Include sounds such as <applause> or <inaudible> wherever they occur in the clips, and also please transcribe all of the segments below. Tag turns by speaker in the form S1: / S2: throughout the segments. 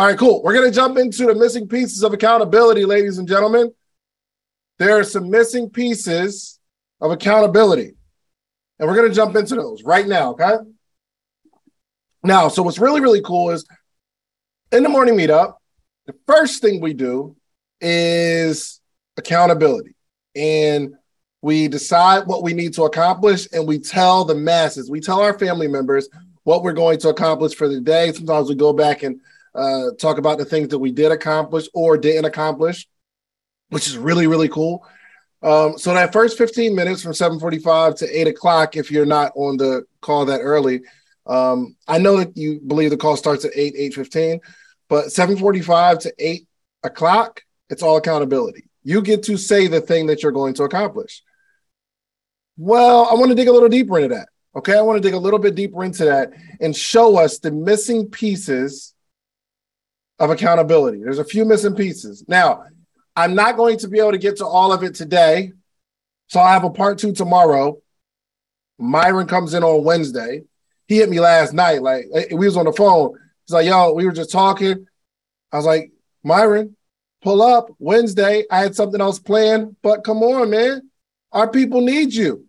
S1: All right, cool. We're going to jump into the missing pieces of accountability, ladies and gentlemen. There are some missing pieces of accountability, and we're going to jump into those right now, okay? Now, so what's really, really cool is in the morning meetup, the first thing we do is accountability. And we decide what we need to accomplish and we tell the masses, we tell our family members what we're going to accomplish for the day. Sometimes we go back and uh, talk about the things that we did accomplish or didn't accomplish, which is really, really cool. Um, so that first 15 minutes from 7:45 to 8 o'clock, if you're not on the call that early, um, I know that you believe the call starts at 8, 8:15, but 7:45 to 8 o'clock, it's all accountability. You get to say the thing that you're going to accomplish. Well, I want to dig a little deeper into that. Okay, I want to dig a little bit deeper into that and show us the missing pieces of accountability. There's a few missing pieces. Now, I'm not going to be able to get to all of it today. So I have a part two tomorrow. Myron comes in on Wednesday. He hit me last night. Like we was on the phone. He's like, yo, we were just talking. I was like, Myron, pull up Wednesday. I had something else planned, but come on, man. Our people need you.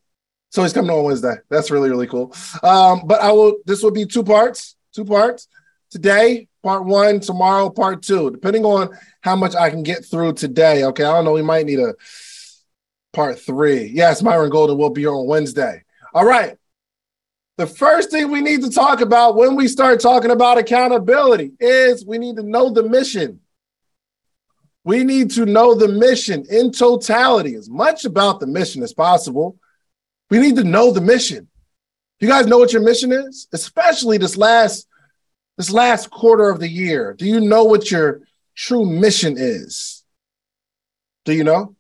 S1: So he's coming on Wednesday. That's really, really cool. Um, but I will, this will be two parts, two parts. Today, part one, tomorrow, part two, depending on how much I can get through today. Okay. I don't know. We might need a part three. Yes, Myron Golden will be here on Wednesday. All right. The first thing we need to talk about when we start talking about accountability is we need to know the mission. We need to know the mission in totality, as much about the mission as possible. We need to know the mission. You guys know what your mission is? Especially this last this last quarter of the year. Do you know what your true mission is? Do you know?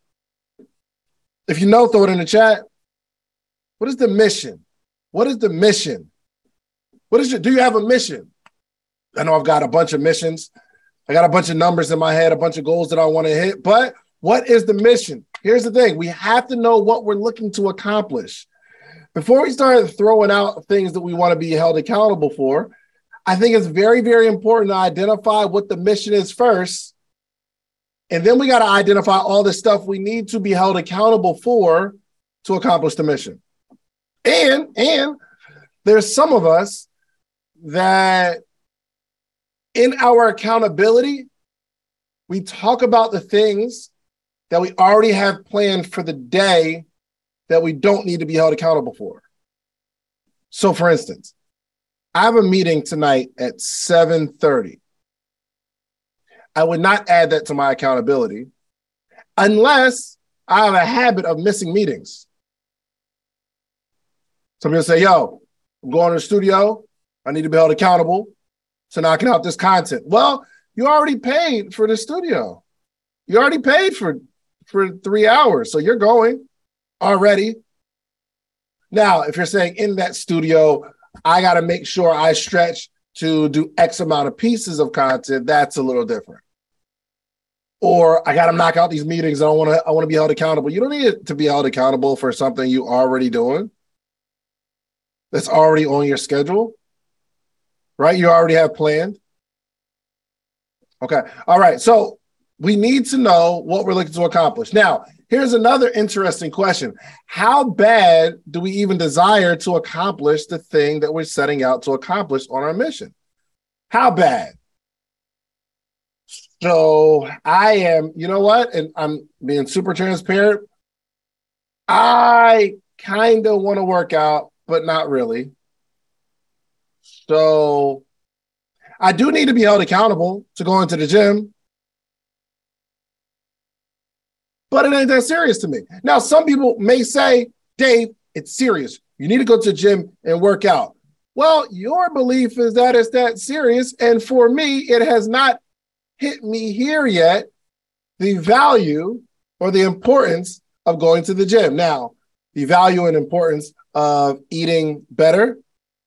S1: If you know, throw it in the chat. What is the mission? What is the mission? What is your do you have a mission? I know I've got a bunch of missions. I got a bunch of numbers in my head, a bunch of goals that I want to hit. But what is the mission? Here's the thing we have to know what we're looking to accomplish. Before we start throwing out things that we want to be held accountable for, I think it's very, very important to identify what the mission is first. And then we got to identify all the stuff we need to be held accountable for to accomplish the mission. And and there's some of us that in our accountability, we talk about the things that we already have planned for the day that we don't need to be held accountable for. So for instance, I have a meeting tonight at 7:30. I would not add that to my accountability unless I have a habit of missing meetings. Some people say, yo, I'm going to the studio. I need to be held accountable to knocking out this content. Well, you already paid for the studio. You already paid for for three hours, so you're going already. Now, if you're saying in that studio, I got to make sure I stretch to do X amount of pieces of content, that's a little different. Or I got to knock out these meetings. I don't want to. I want to be held accountable. You don't need to be held accountable for something you already doing. That's already on your schedule right? You already have planned. Okay. All right. So we need to know what we're looking to accomplish. Now, here's another interesting question How bad do we even desire to accomplish the thing that we're setting out to accomplish on our mission? How bad? So I am, you know what? And I'm being super transparent. I kind of want to work out, but not really. So I do need to be held accountable to going to the gym. But it ain't that serious to me. Now, some people may say, Dave, it's serious. You need to go to the gym and work out. Well, your belief is that it's that serious. And for me, it has not hit me here yet the value or the importance of going to the gym. Now, the value and importance of eating better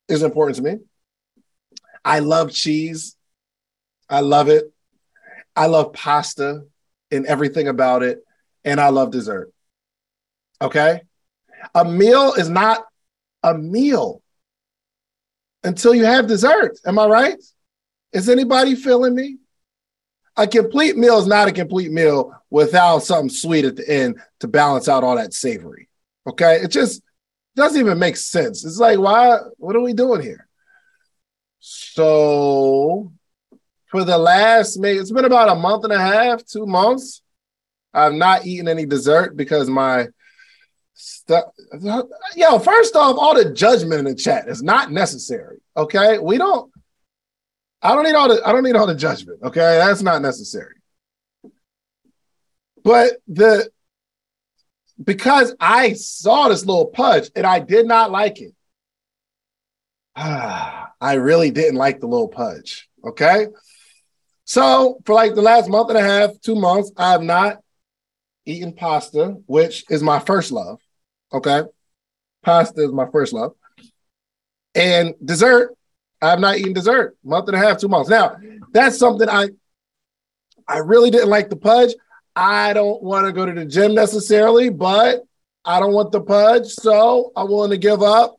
S1: is important to me. I love cheese. I love it. I love pasta and everything about it. And I love dessert. Okay. A meal is not a meal until you have dessert. Am I right? Is anybody feeling me? a complete meal is not a complete meal without something sweet at the end to balance out all that savory. Okay. It just doesn't even make sense. It's like, why? What are we doing here? So, for the last, maybe it's been about a month and a half, two months. I've not eaten any dessert because my stuff. Yo, first off, all the judgment in the chat is not necessary. Okay, we don't. I don't need all the. I don't need all the judgment. Okay, that's not necessary. But the because I saw this little pudge and I did not like it. <sighs> I really didn't like the little pudge. Okay. So for like the last month and a half, two months, I have not eaten pasta, which is my first love. Okay. Pasta is my first love. And dessert, I have not eaten dessert, month and a half, two months. Now, that's something I I really didn't like the pudge. I don't want to go to the gym necessarily, but I don't want the pudge. So I'm willing to give up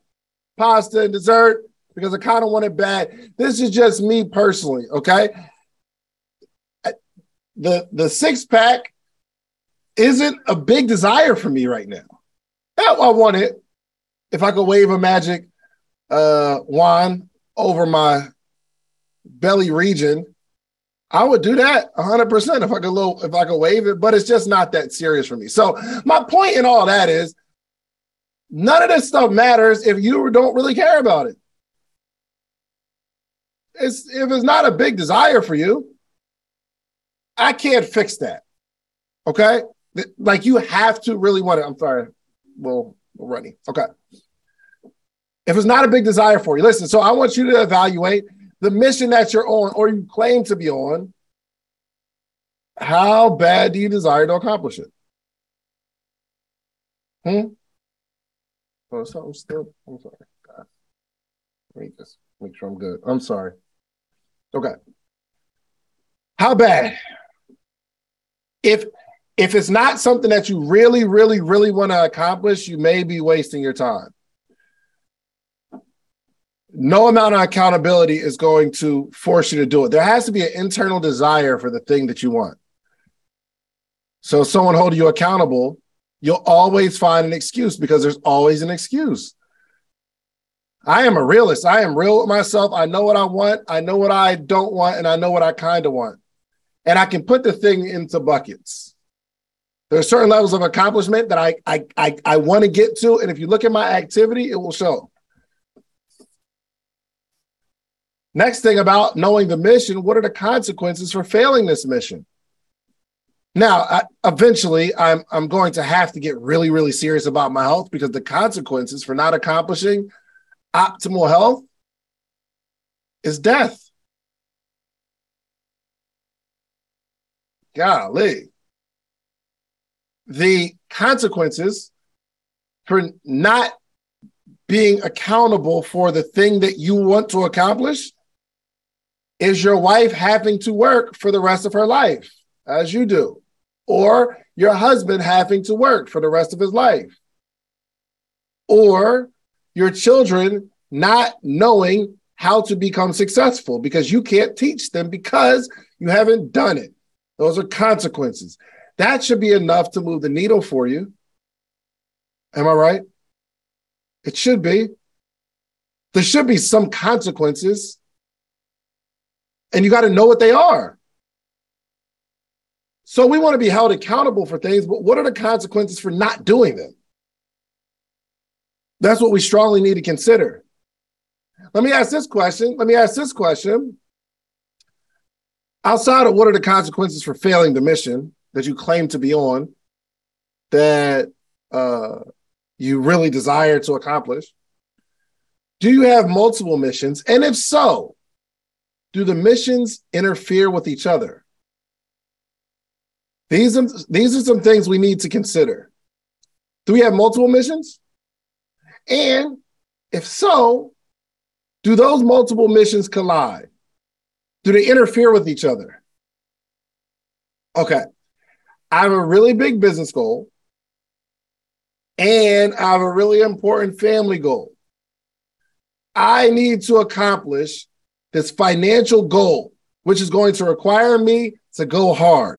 S1: pasta and dessert because I kind of want it bad. This is just me personally, okay? The the six pack isn't a big desire for me right now. That I want it. If I could wave a magic uh, wand over my belly region, I would do that 100% if I could low, if I could wave it, but it's just not that serious for me. So my point in all that is none of this stuff matters if you don't really care about it. It's if it's not a big desire for you, I can't fix that. Okay? Like you have to really want it. I'm sorry. Well, running. Okay. If it's not a big desire for you, listen. So I want you to evaluate the mission that you're on or you claim to be on, how bad do you desire to accomplish it? Hmm? Oh, something still. I'm sorry. God. Let me just make sure I'm good. I'm sorry. Okay. How bad? If if it's not something that you really, really, really want to accomplish, you may be wasting your time no amount of accountability is going to force you to do it. There has to be an internal desire for the thing that you want. So, someone holding you accountable, you'll always find an excuse because there's always an excuse. I am a realist. I am real with myself. I know what I want, I know what I don't want, and I know what I kind of want. And I can put the thing into buckets. There are certain levels of accomplishment that I I I, I want to get to, and if you look at my activity, it will show. Next thing about knowing the mission, what are the consequences for failing this mission? Now, I, eventually, I'm I'm going to have to get really, really serious about my health because the consequences for not accomplishing optimal health is death. Golly. The consequences for not being accountable for the thing that you want to accomplish is your wife having to work for the rest of her life, as you do? Or your husband having to work for the rest of his life? Or your children not knowing how to become successful because you can't teach them because you haven't done it. Those are consequences. That should be enough to move the needle for you. Am I right? It should be. There should be some consequences and you got to know what they are. So we want to be held accountable for things, but what are the consequences for not doing them? That's what we strongly need to consider. Let me ask this question. Let me ask this question. Outside of what are the consequences for failing the mission that you claim to be on, that uh, you really desire to accomplish, do you have multiple missions? And if so, do the missions interfere with each other? These are, these are some things we need to consider. Do we have multiple missions? And if so, do those multiple missions collide? Do they interfere with each other? Okay. I have a really big business goal and I have a really important family goal. I need to accomplish this financial goal, which is going to require me
S2: to go hard.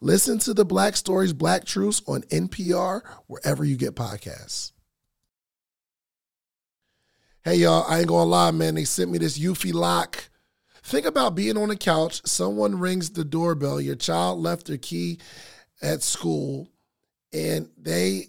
S1: Listen to the Black Stories, Black Truths on NPR, wherever you get podcasts. Hey, y'all, I ain't gonna lie, man. They sent me this Eufy lock. Think about being on the couch, someone rings the doorbell, your child left their key at school, and they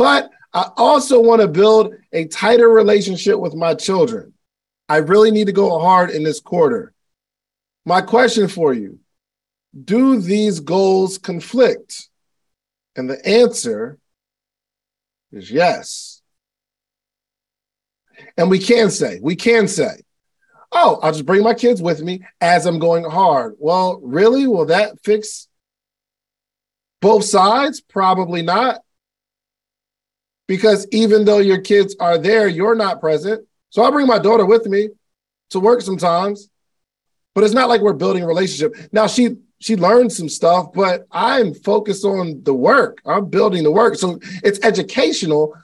S2: But I also want to build a tighter relationship with my children. I really need to go hard in this quarter. My question for you do these goals conflict? And the answer is yes. And we can say, we can say, oh, I'll just bring my kids with me as I'm going hard. Well, really? Will that fix both sides? Probably not. Because even though your kids are there, you're not present. So I bring my daughter with me to work sometimes, but it's not like we're building a relationship. Now she
S1: she learned some stuff, but I'm focused on the work. I'm building the work. So it's educational,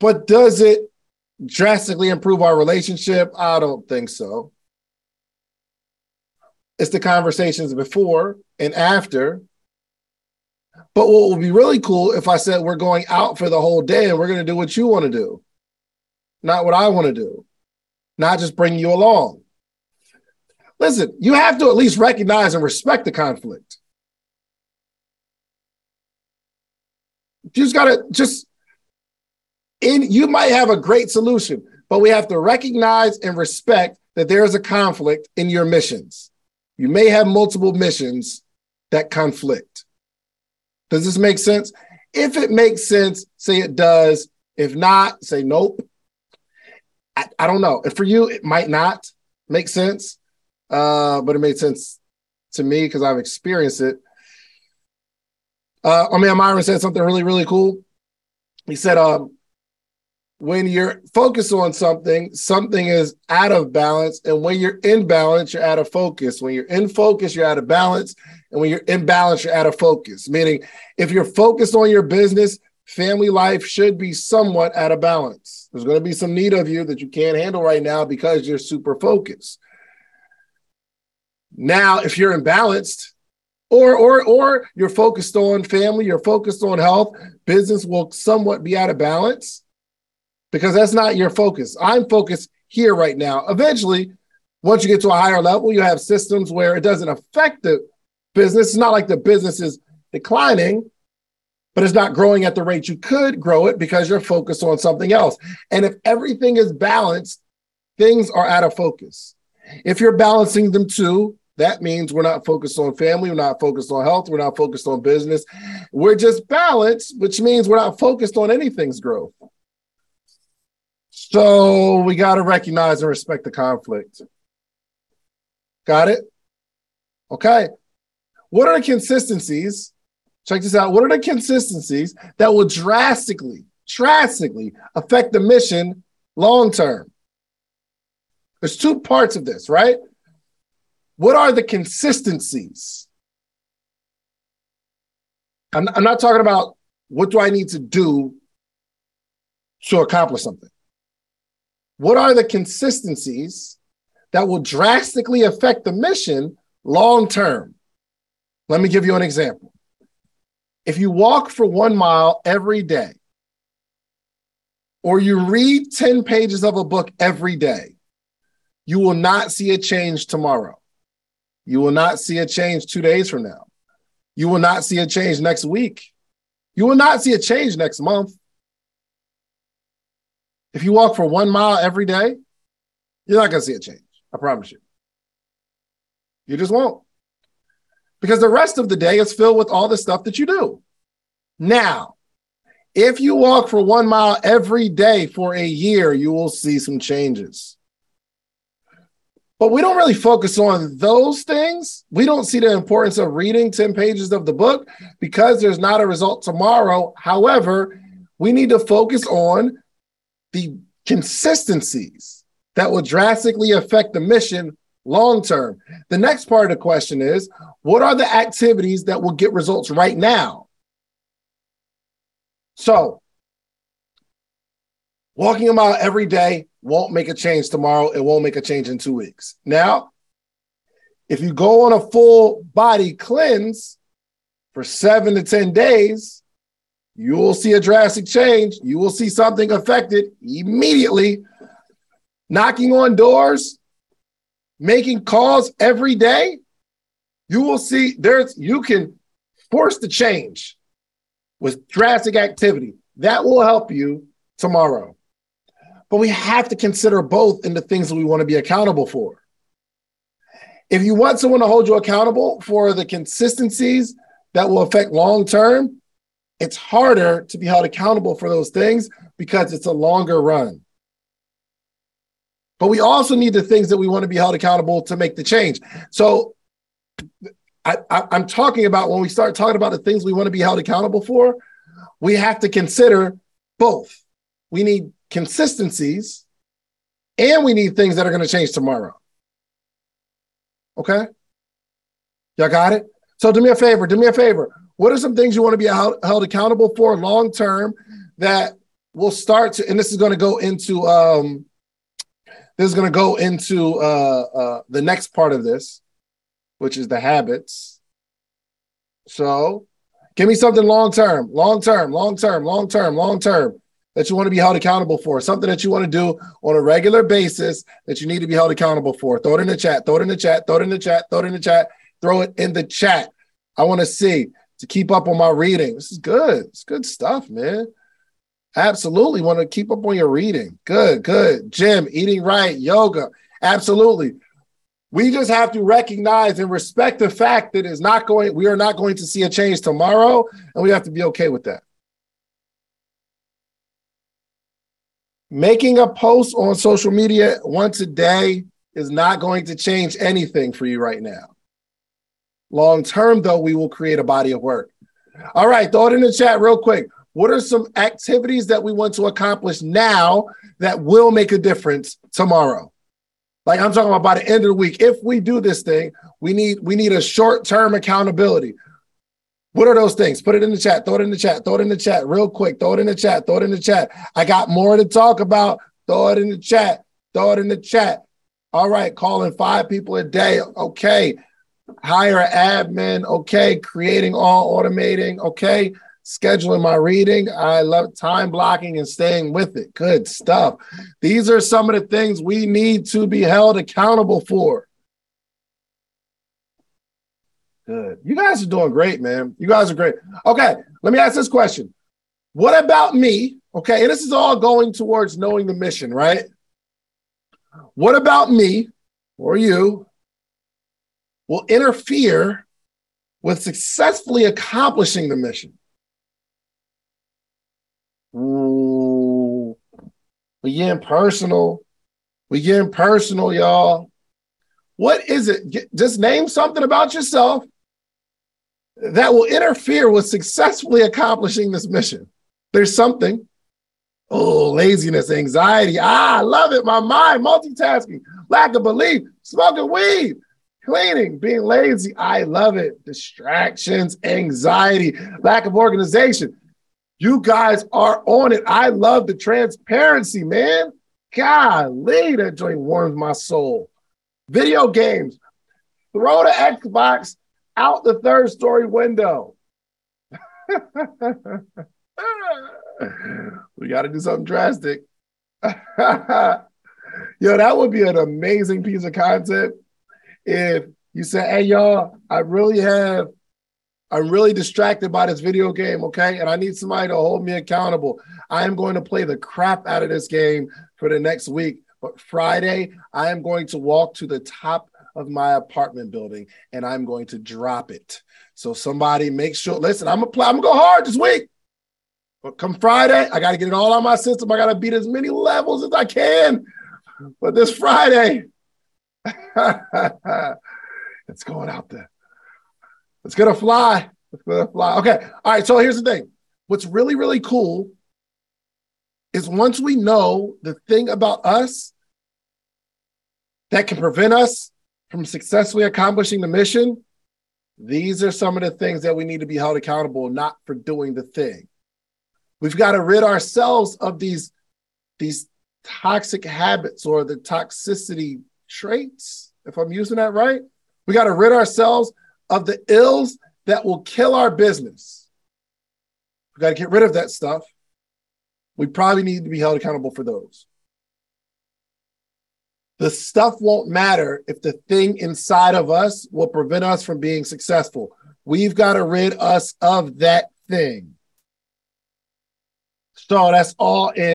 S1: but does it drastically improve our relationship? I don't think so. It's the conversations before and after. But what would be really cool if I said we're going out for the whole day and we're going to do what you want to do, not what I want to do, not just bring you along. Listen, you have to at least recognize and respect the conflict. You just gotta just in you might have a great solution, but we have to recognize and respect that there is a conflict in your missions. You may have multiple missions that conflict. Does this make sense? If it makes sense, say it does. If not, say nope. I, I don't know. And for you, it might not make sense uh, but it made sense to me because I've experienced it. Uh, I mean, Myron said something really, really cool. He said, um, when you're focused on something, something is out of balance. And when you're in balance, you're out of focus. When you're in focus, you're out of balance. And when you're in balance, you're out of focus. Meaning, if you're focused on your business, family life should be somewhat out of balance. There's going to be some need of you that you can't handle right now because you're super focused. Now, if you're imbalanced, or or or you're focused on family, you're focused on health, business will somewhat be out of balance because that's not your focus. I'm focused here right now. Eventually, once you get to a higher level, you have systems where it doesn't affect the business. It's not like the business is declining, but it's not growing at the rate you could grow it because you're focused on something else. And if everything is balanced, things are out of focus. If you're balancing them too, that means we're not focused on family, we're not focused on health, we're not focused on business. We're just balanced, which means we're not focused on anything's growth. So we got to recognize and respect the conflict. Got it? Okay. What are the consistencies? Check this out. What are the consistencies that will drastically, drastically affect the mission long term? There's two parts of this, right? What are the consistencies? I'm, I'm not talking about what do I need to do to accomplish something. What are the consistencies that will drastically affect the mission long term? Let me give you an example. If you walk for one mile every day, or you read 10 pages of a book every day, you will not see a change tomorrow. You will not see a change two days from now. You will not see a change next week. You will not see a change next month. If you walk for one mile every day, you're not going to see a change. I promise you. You just won't. Because the rest of the day is filled with all the stuff that you do. Now, if you walk for one mile every day for a year, you will see some changes. But we don't really focus on those things. We don't see the importance of reading 10 pages of the book because there's not a result tomorrow. However, we need to focus on the consistencies that will drastically affect the mission long term. The next part of the question is what are the activities that will get results right now? So, walking a mile every day won't make a change tomorrow. It won't make a change in two weeks. Now, if you go on a full body cleanse for seven to 10 days, you will see a drastic change. You will see something affected immediately. Knocking on doors, making calls every day, you will see there's you can force the change with drastic activity. That will help you tomorrow. But we have to consider both in the things that we want to be accountable for. If you want someone to hold you accountable for the consistencies that will affect long term, it's harder to be held accountable for those things because it's a longer run. But we also need the things that we want to be held accountable to make the change. So I, am talking about when we start talking about the things we want to be held accountable for, we have to consider both. We need consistencies, and we need things that are going to change tomorrow. Okay? Y'all got it? So do me a favor, do me a favor. What are some things you want to be held, accountable for long term that will start to, and this is going to go into, um, this is going to go into uh, uh, the next part of this, which is the habits. So give me something long term, long term, long term, long term, long term that you want to be held accountable for, something that you want to do on a regular basis that you need to be held accountable for. Throw it in the chat, throw it in the chat, throw it in the chat, throw it in the chat, throw it in the chat. I want to see to keep up on my reading. This is good. It's good stuff, man. Absolutely want to keep up on your reading. Good, good. Gym, eating right, yoga. Absolutely. We just have to recognize and respect the fact that it's not going, we are not going to see a change tomorrow, and we have to be okay with that. Making a post on social media once a day is not going to change anything for you right now. Long term, though, we will create a body of work. All right, throw it in the chat real quick. What are some activities that we want to accomplish now that will make a difference tomorrow? Like I'm talking about by the end of the week. If we do this thing, we need we need a short-term accountability. What are those things? Put it in the chat. Throw it in the chat. Throw it in the chat real quick. Throw it in the chat. Throw it in the chat. I got more to talk about. Throw it in the chat. Throw it in the chat. All right, calling five people a day. Okay hire an admin, okay, creating all automating, okay, scheduling my reading. I love time blocking and staying with it. Good stuff. These are some of the things we need to be held accountable for. Good. You guys are doing great, man. You guys are great. Okay, let me ask this question. What about me? Okay, and this is all going towards knowing the mission, right? What about me or you will interfere with successfully accomplishing the mission. Ooh, we getting personal. We getting personal, y'all. What is it? Get, just name something about yourself that will interfere with successfully accomplishing this mission. There's something. Oh, laziness, anxiety. Ah, I love it. My mind, multitasking, lack of belief, smoking weed, cleaning, being lazy. I love it. Distractions, anxiety, lack of organization. You guys are on it. I love the transparency, man. Golly, that joint warms my soul. Video games. Throw the Xbox out the third story window. <laughs> we got to do something drastic. <laughs> Yo, that would be an amazing piece of content if you said, hey, y'all, I really have, I'm really distracted by this video game, okay? And I need somebody to hold me accountable. I am going to play the crap out of this game for the next week. But Friday, I am going to walk to the top of my apartment building and I'm going to drop it. So somebody make sure, listen, I'm gonna I'm gonna go hard this week. But come Friday, I gotta get it all on my system. I gotta beat as many levels as I can. But this Friday, <laughs> it's going out there. It's gonna fly. It's gonna fly. Okay. All right. So here's the thing. What's really, really cool is once we know the thing about us that can prevent us from successfully accomplishing the mission, these are some of the things that we need to be held accountable, not for doing the thing. We've got to rid ourselves of these, these toxic habits or the toxicity traits, if I'm using that right. We got to rid ourselves of the ills that will kill our business. We got to get rid of that stuff. We probably need to be held accountable for those. The stuff won't matter if the thing inside of us will prevent us from being successful. We've got to rid us of that thing. So that's all in.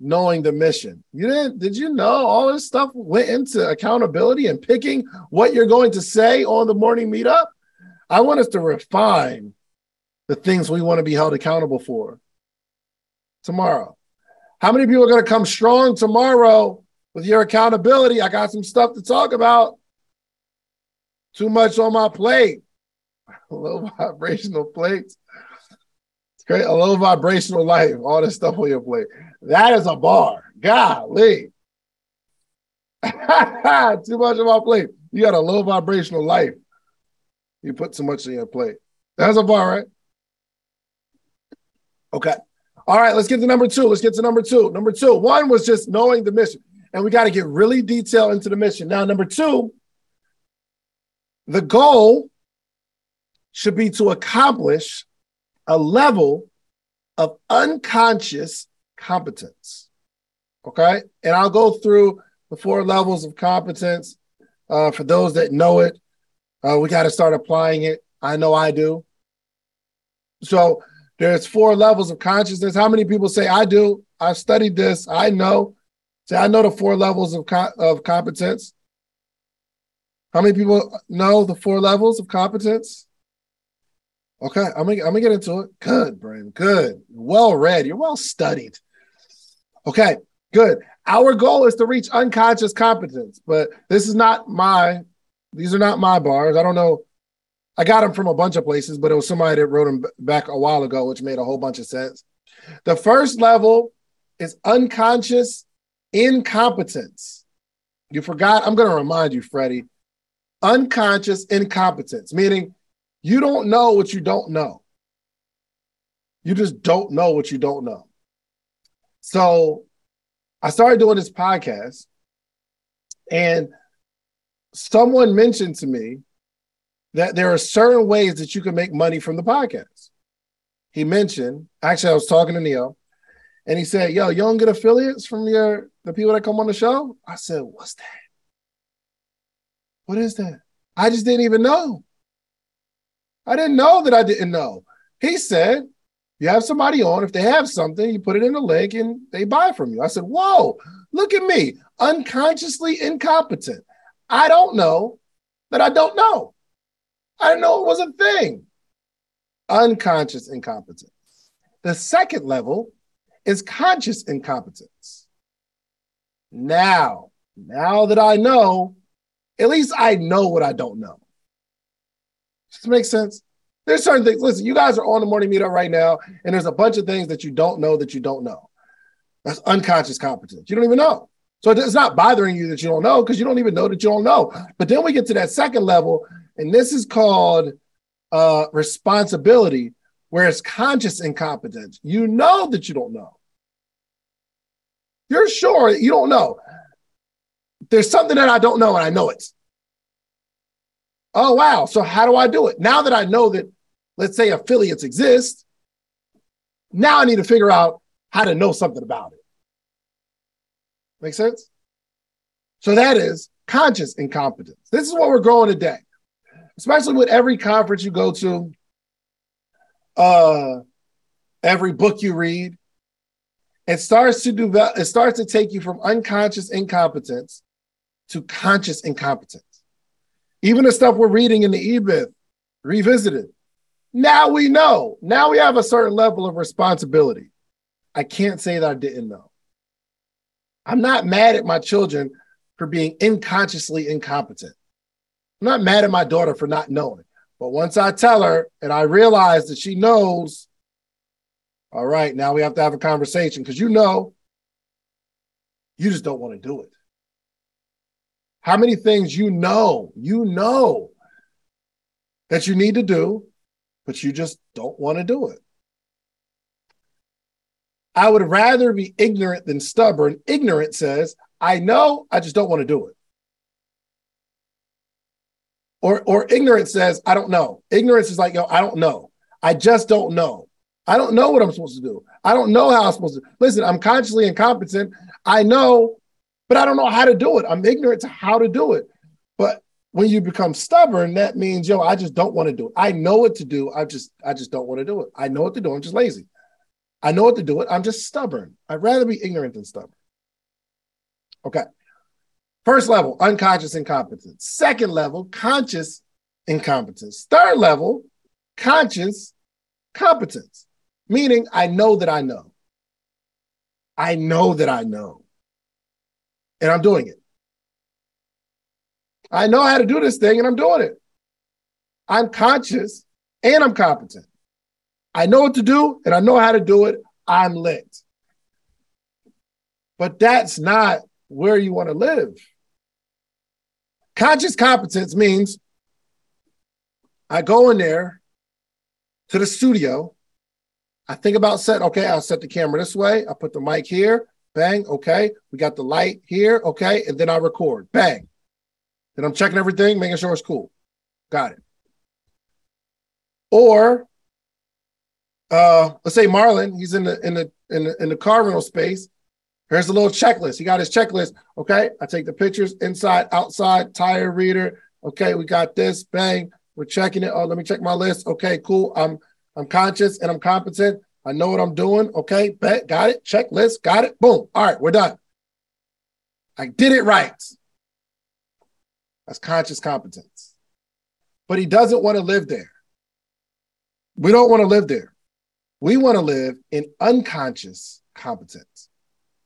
S1: knowing the mission. You didn't, did you know all this stuff went into accountability and picking what you're going to say on the morning meetup? I want us to refine the things we want to be held accountable for tomorrow. How many people are going to come strong tomorrow with your accountability? I got some stuff to talk about. Too much on my plate. <laughs> A low vibrational plates. It's great. A low vibrational life. All this stuff on your plate. That is a bar. Golly. <laughs> too much of my plate. You got a low vibrational life. You put too much in your plate. That's a bar, right? Okay. All right, let's get to number two. Let's get to number two. Number two, one was just knowing the mission, and we got to get really detailed into the mission. Now, number two, the goal should be to accomplish a level of unconscious competence. Okay. And I'll go through the four levels of competence. Uh, for those that know it, uh, we got to start applying it. I know I do. So there's four levels of consciousness. How many people say I do? I've studied this. I know. Say I know the four levels of co- of competence. How many people know the four levels of competence? Okay, I'm gonna, I'm gonna get into it. Good, Brian. Good. Well read. You're well studied. Okay, good. Our goal is to reach unconscious competence, but this is not my, these are not my bars. I don't know. I got them from a bunch of places, but it was somebody that wrote them back a while ago, which made a whole bunch of sense. The first level is unconscious incompetence. You forgot, I'm going to remind you, Freddie. Unconscious incompetence, meaning you don't know what you don't know. You just don't know what you don't know. So I started doing this podcast, and someone mentioned to me that there are certain ways that you can make money from the podcast. He mentioned, actually, I was talking to Neil, and he said, Yo, you don't get affiliates from your the people that come on the show? I said, What's that? What is that? I just didn't even know. I didn't know that I didn't know. He said, you have somebody on, if they have something, you put it in the link and they buy from you. I said, Whoa, look at me, unconsciously incompetent. I don't know that I don't know. I didn't know it was a thing. Unconscious incompetence. The second level is conscious incompetence. Now, now that I know, at least I know what I don't know. Does this make sense? There's certain things. Listen, you guys are on the morning meetup right now, and there's a bunch of things that you don't know that you don't know. That's unconscious competence. You don't even know. So it's not bothering you that you don't know because you don't even know that you don't know. But then we get to that second level, and this is called uh, responsibility, where it's conscious incompetence. You know that you don't know. You're sure you don't know. There's something that I don't know, and I know it. Oh, wow. So how do I do it? Now that I know that, let's say affiliates exist, now I need to figure out how to know something about it. Make sense? So that is conscious incompetence. This is what we're growing today, especially with every conference you go to, uh, every book you read. It starts to develop, it starts to take you from unconscious incompetence to conscious incompetence. Even the stuff we're reading in the E-Myth, revisited. Now we know. Now we have a certain level of responsibility. I can't say that I didn't know. I'm not mad at my children for being unconsciously incompetent. I'm not mad at my daughter for not knowing. But once I tell her and I realize that she knows, all right, now we have to have a conversation because you know, you just don't want to do it. How many things you know, you know that you need to do, but you just don't want to do it? I would rather be ignorant than stubborn. Ignorant says, I know, I just don't want to do it. Or, or ignorance says, I don't know. Ignorance is like, yo, I don't know. I just don't know. I don't know what I'm supposed to do. I don't know how I'm supposed to. Listen, I'm consciously incompetent. I know, but I don't know how to do it. I'm ignorant to how to do it. But when you become stubborn, that means, yo, I just don't want to do it. I know what to do. I just, I just don't want to do it. I know what to do. I'm just lazy. I know what to do it. I'm just stubborn. I'd rather be ignorant than stubborn. Okay. First level, unconscious incompetence. Second level, conscious incompetence. Third level, conscious competence, meaning I know that I know. I know that I know. And I'm doing it. I know how to do this thing and I'm doing it. I'm conscious and I'm competent. I know what to do and I know how to do it. I'm lit. But that's not where you want to live. Conscious competence means I go in there to the studio. I think about set, okay, I'll set the camera this way. I put the mic here, bang, okay. We got the light here, okay. And then I record, bang. Then I'm checking everything, making sure it's cool. Got it. Or uh, let's say Marlon, he's in the in the in the in the car rental space. Here's a little checklist. He got his checklist. Okay, I take the pictures inside, outside, tire reader. Okay, we got this. Bang, we're checking it. Oh, let me check my list. Okay, cool. I'm I'm conscious and I'm competent. I know what I'm doing. Okay, bet, got it. Checklist, got it. Boom. All right, we're done. I did it right. That's conscious competence. But he doesn't want to live there. We don't want to live there. We want to live in unconscious competence,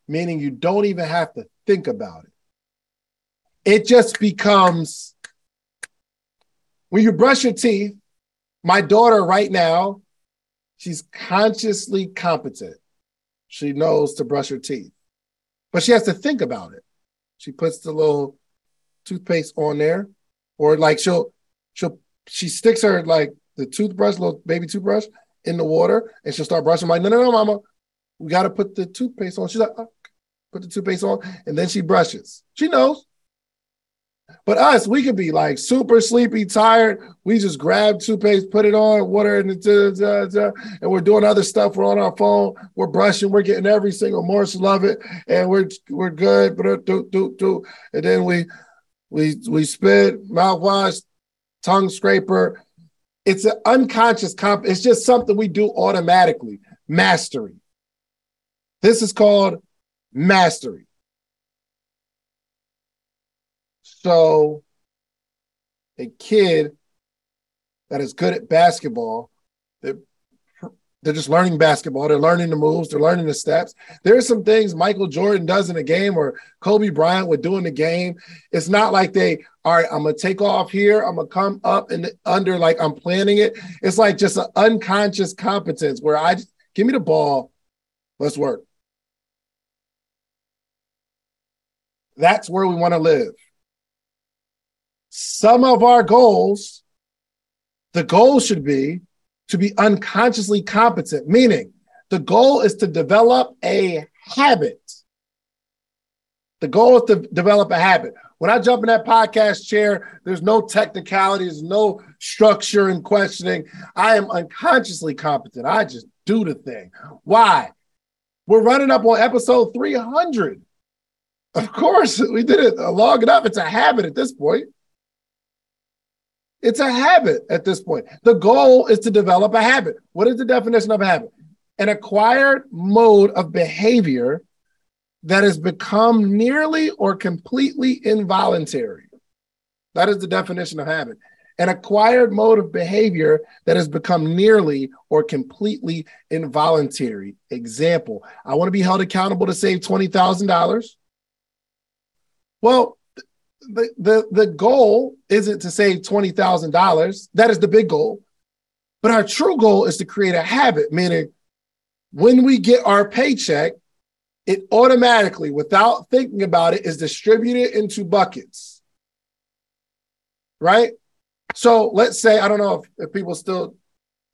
S1: meaning you don't even have to think about it. It just becomes when you brush your teeth. My daughter, right now, she's consciously competent. She knows to brush her teeth, but she has to think about it. She puts the little toothpaste on there, or like she'll she'll she sticks her like the toothbrush, little baby toothbrush, in the water and she'll start brushing. I'm like, no, no, no, mama, we got to put the toothpaste on. She's like, oh, put the toothpaste on, and then she brushes. She knows. But us, we could be like super sleepy, tired. We just grab toothpaste, put it on, water, and, uh, uh, and we're doing other stuff. We're on our phone. We're brushing. We're getting every single morsel of it, and we're we're good. But do do do, and then we we we spit, mouthwash, tongue scraper, it's an unconscious comp. It's just something we do automatically. Mastery. This is called mastery. So, a kid that is good at basketball, they're just learning basketball. They're learning the moves. They're learning the steps. There are some things Michael Jordan does in a game or Kobe Bryant would do in the game. It's not like they all right, I'm gonna take off here. I'm gonna come up and under like I'm planning it. It's like just an unconscious competence where I just, give me the ball, let's work. That's where we want to live. Some of our goals, the goal should be to be unconsciously competent, meaning the goal is to develop a habit. The goal is to develop a habit. When I jump in that podcast chair, there's no technicalities, no structure and questioning. I am unconsciously competent. I just do the thing. Why? We're running up on episode 300. Of course, we did it long enough. It's a habit at this point. It's a habit at this point. The goal is to develop a habit. What is the definition of a habit? An acquired mode of behavior that has become nearly or completely involuntary. That is the definition of habit. An acquired mode of behavior that has become nearly or completely involuntary. Example, I want to be held accountable to save $20,000. Well, the, the, the goal isn't to save $20,000. That is the big goal. But our true goal is to create a habit, meaning when we get our paycheck, it automatically, without thinking about it, is distributed into buckets. Right? So let's say, I don't know if, if people still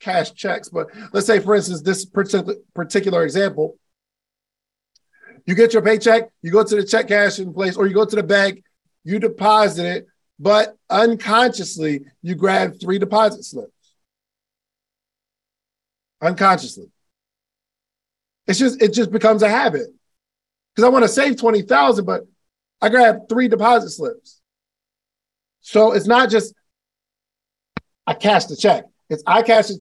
S1: cash checks, but let's say, for instance, this particular, particular example,
S3: You get your paycheck, you go to the check cashing place, or you go to the bank, you deposit it, but unconsciously you grab three deposit slips. Unconsciously. It's just it just becomes a habit. Because I want to save 20,000, but I grab three deposit slips. So it's not just I cash the check. It's I cash it.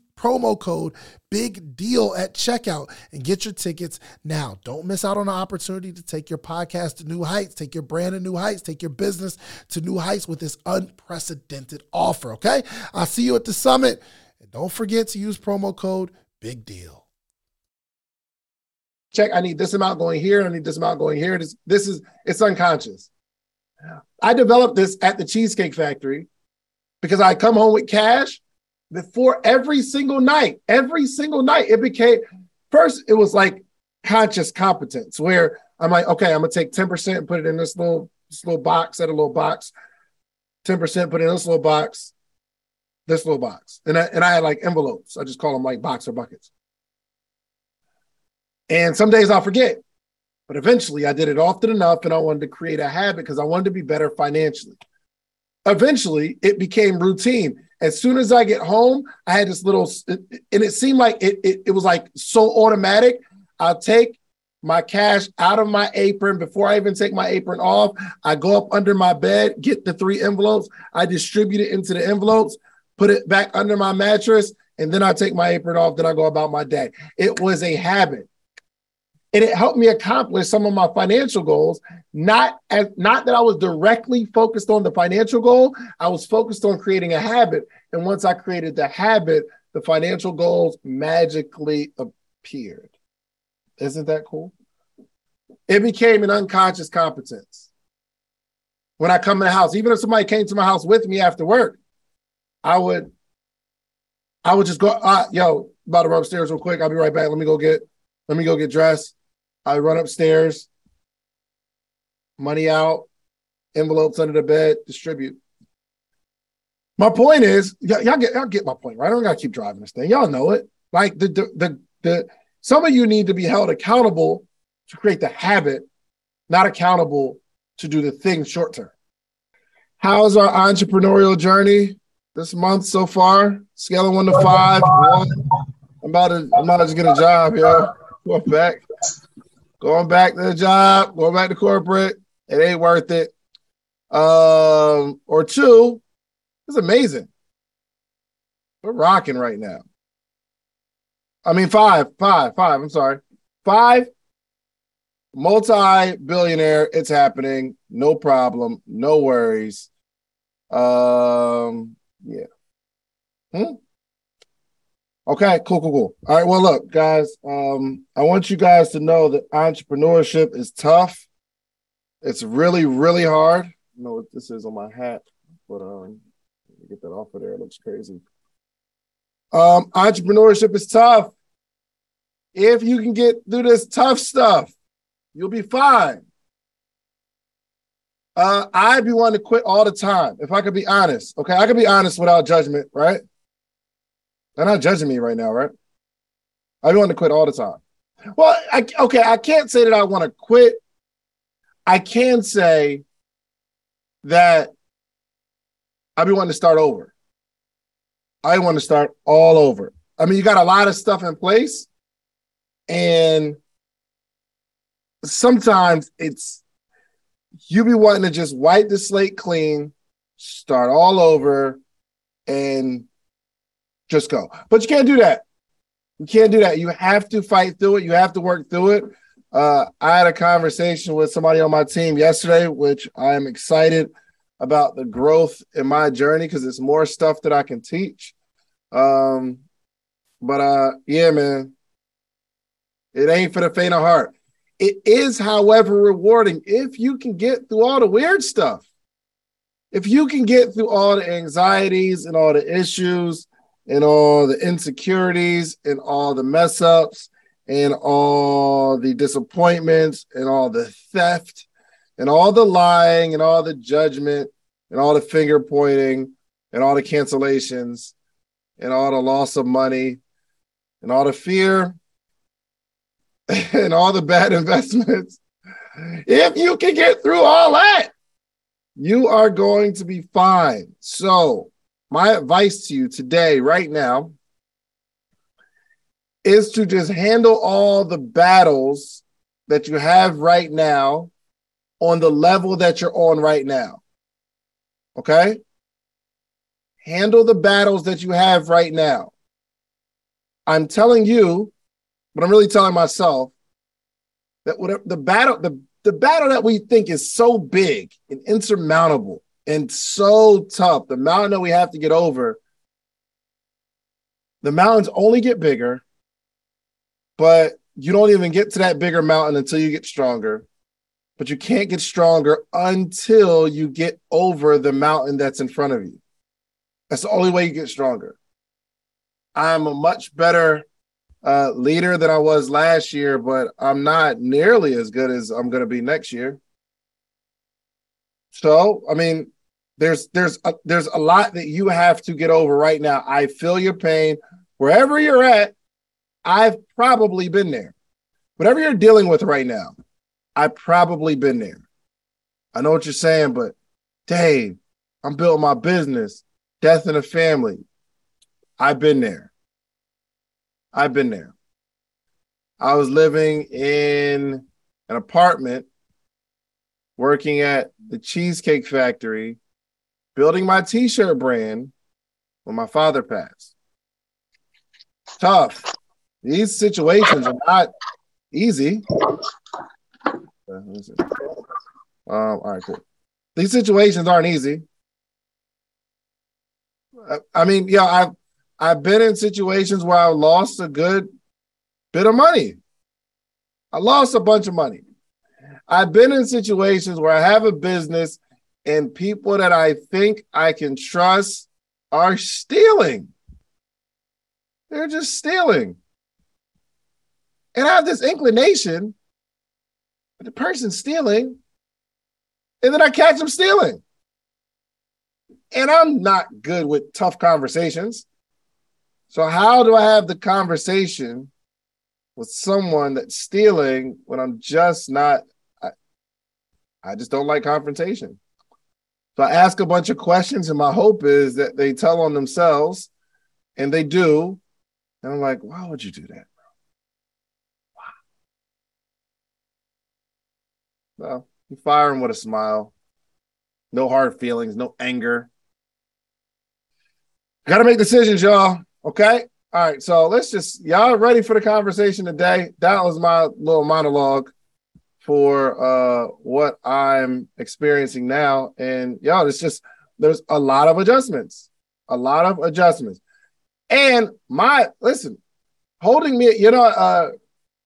S1: promo code big deal at checkout and get your tickets now. Don't miss out on the opportunity to take your podcast to new heights, take your brand to new heights, take your business to new heights with this unprecedented offer, okay? I'll see you at the summit. And don't forget to use promo code big deal.
S3: Check, I need this amount going here, I need this amount going here. This, this is it's unconscious. I developed this at the Cheesecake Factory because I come home with cash before every single night, every single night, it became first, it was like conscious competence where I'm like, okay, I'm gonna take 10% and put it in this little this little box, at a little box, 10% put in this little box, this little box. And I and I had like envelopes. I just call them like box or buckets. And some days I'll forget. But eventually I did it often enough and I wanted to create a habit because I wanted to be better financially. Eventually it became routine as soon as I get home, I had this little, and it seemed like it, it, it was like so automatic. I'll take my cash out of my apron before I even take my apron off. I go up under my bed, get the three envelopes, I distribute it into the envelopes, put it back under my mattress, and then I take my apron off. Then I go about my day. It was a habit.
S1: And it helped me accomplish some of my financial goals. Not as not that I was directly focused on the financial goal, I was focused on creating a habit. And once I created the habit, the financial goals magically appeared. Isn't that cool? It became an unconscious competence. When I come in the house, even if somebody came to my house with me after work, I would, I would just go, ah, yo, about to run upstairs real quick. I'll be right back. Let me go get, let me go get dressed. I run upstairs, money out, envelopes under the bed, distribute. My point is, y- y'all get y'all get my point, right? I don't gotta keep driving this thing. Y'all know it. Like the the the, the some of you need to be held accountable to create the habit, not accountable to do the thing short term. How's our entrepreneurial journey this month so far? Scale of one to five. One. I'm about to I'm about to get a job, yo. Going back, going back to the job, going back to corporate. It ain't worth it. Um, or two, it's amazing. We're rocking right now. I mean, five, five, five. I'm sorry. Five, multi billionaire. It's happening. No problem. No worries. Um, yeah. Hmm? Okay, cool, cool, cool. All right. Well, look, guys, um, I want you guys to know that entrepreneurship is tough. It's really, really hard. I know what this is on my hat, but um, get that off of there. It looks crazy. Um, entrepreneurship is tough. If you can get through this tough stuff, you'll be fine. Uh, I'd be wanting to quit all the time if I could be honest. Okay, I could be honest without judgment, right? They're not judging me right now, right? I want to quit all the time. Well, I, okay, I can't say that I want to quit. I can say that I be wanting to start over. I want to start all over. I mean, you got a lot of stuff in place, and sometimes it's you be wanting to just wipe the slate clean, start all over, and just go. But you can't do that. You can't do that. You have to fight through it. You have to work through it. Uh, I had a conversation with somebody on my team yesterday, which I am excited about the growth in my journey because it's more stuff that I can teach. Um, but uh, yeah, man, it ain't for the faint of heart. It is, however, rewarding if you can get through all the weird stuff. If you can get through all the anxieties and all the issues and all the insecurities and all the mess ups and all the disappointments and all the theft and all the lying and all the judgment and all the finger pointing and all the cancellations and all the loss of money and all the fear and all the bad investments. If you can get through all that, you are going to be fine. So, my advice to you today, right now, is to just handle all the battles that you have right now on the level that you're on right now. Okay? Handle the battles that you have right now. I'm telling you, but I'm really telling myself that whatever the battle, the, the battle that we think is so big and insurmountable and so tough, the mountain that we have to get over, the mountains only get bigger, but you don't even get to that bigger mountain until you get stronger. But you can't get stronger until you get over the mountain that's in front of you. That's the only way you get stronger. I'm a much better uh, leader than I was last year, but I'm not nearly as good as I'm going to be next year. So, I mean, there's there's a, there's a lot that you have to get over right now. I feel your pain wherever you're at. I've probably been there. Whatever you're dealing with right now, I've probably been there. I know what you're saying, but Dave, I'm building my business, death in the family. I've been there. I've been there. I was living in an apartment, working at the Cheesecake Factory, building my t shirt brand when my father passed. Tough. These situations are not easy. Um, all right, cool. These situations aren't easy. I mean, yeah, I've I've been in situations where I lost a good bit of money. I lost a bunch of money. I've been in situations where I have a business and people that I think I can trust are stealing. They're just stealing. And I have this inclination that the person's stealing, and then I catch them stealing. And I'm not good with tough conversations. So, how do I have the conversation with someone that's stealing when I'm just not? I, I just don't like confrontation. So, I ask a bunch of questions, and my hope is that they tell on themselves, and they do. And I'm like, why would you do that? Bro? Wow. Well, you fire him with a smile. No hard feelings, no anger. Got to make decisions, y'all. Okay. All right. So let's just, y'all ready for the conversation today? That was my little monologue for uh what I'm experiencing now. And y'all, it's just, there's a lot of adjustments, a lot of adjustments. And my, listen, holding me, you know, uh,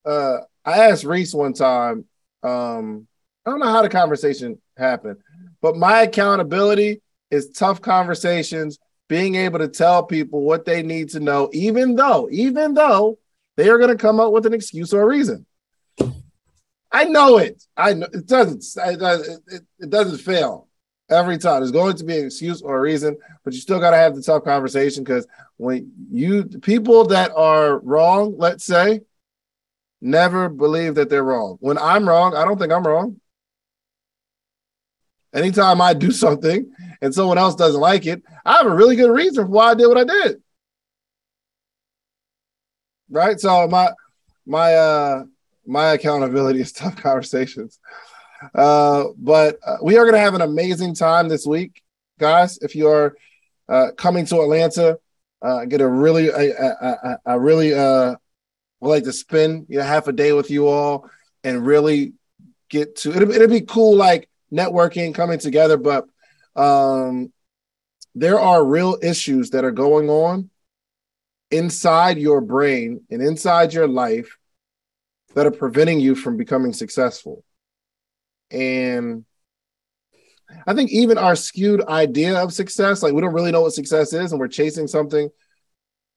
S1: uh, I asked Reese one time, um, I don't know how the conversation happened, but my accountability is tough conversations, being able to tell people what they need to know, even though, even though they are going to come up with an excuse or a reason. I know it. I know it doesn't. It, doesn't, it, doesn't fail every time. There's going to be an excuse or a reason, but you still got to have the tough conversation because when you people that are wrong, let's say, never believe that they're wrong. When I'm wrong, I don't think I'm wrong. Anytime I do something and someone else doesn't like it, I have a really good reason for why I did what I did. Right? So my my uh my accountability is tough <laughs> conversations. Uh, but uh, we are going to have an amazing time this week, guys. If you are uh, coming to Atlanta, uh, get a really, I, really uh, would like to spend you know half a day with you all and really get to. It'll, it'll be cool, like networking, coming together. But um, there are real issues that are going on inside your brain and inside your life that are preventing you from becoming successful. And I think even our skewed idea of success, like we don't really know what success is and we're chasing something,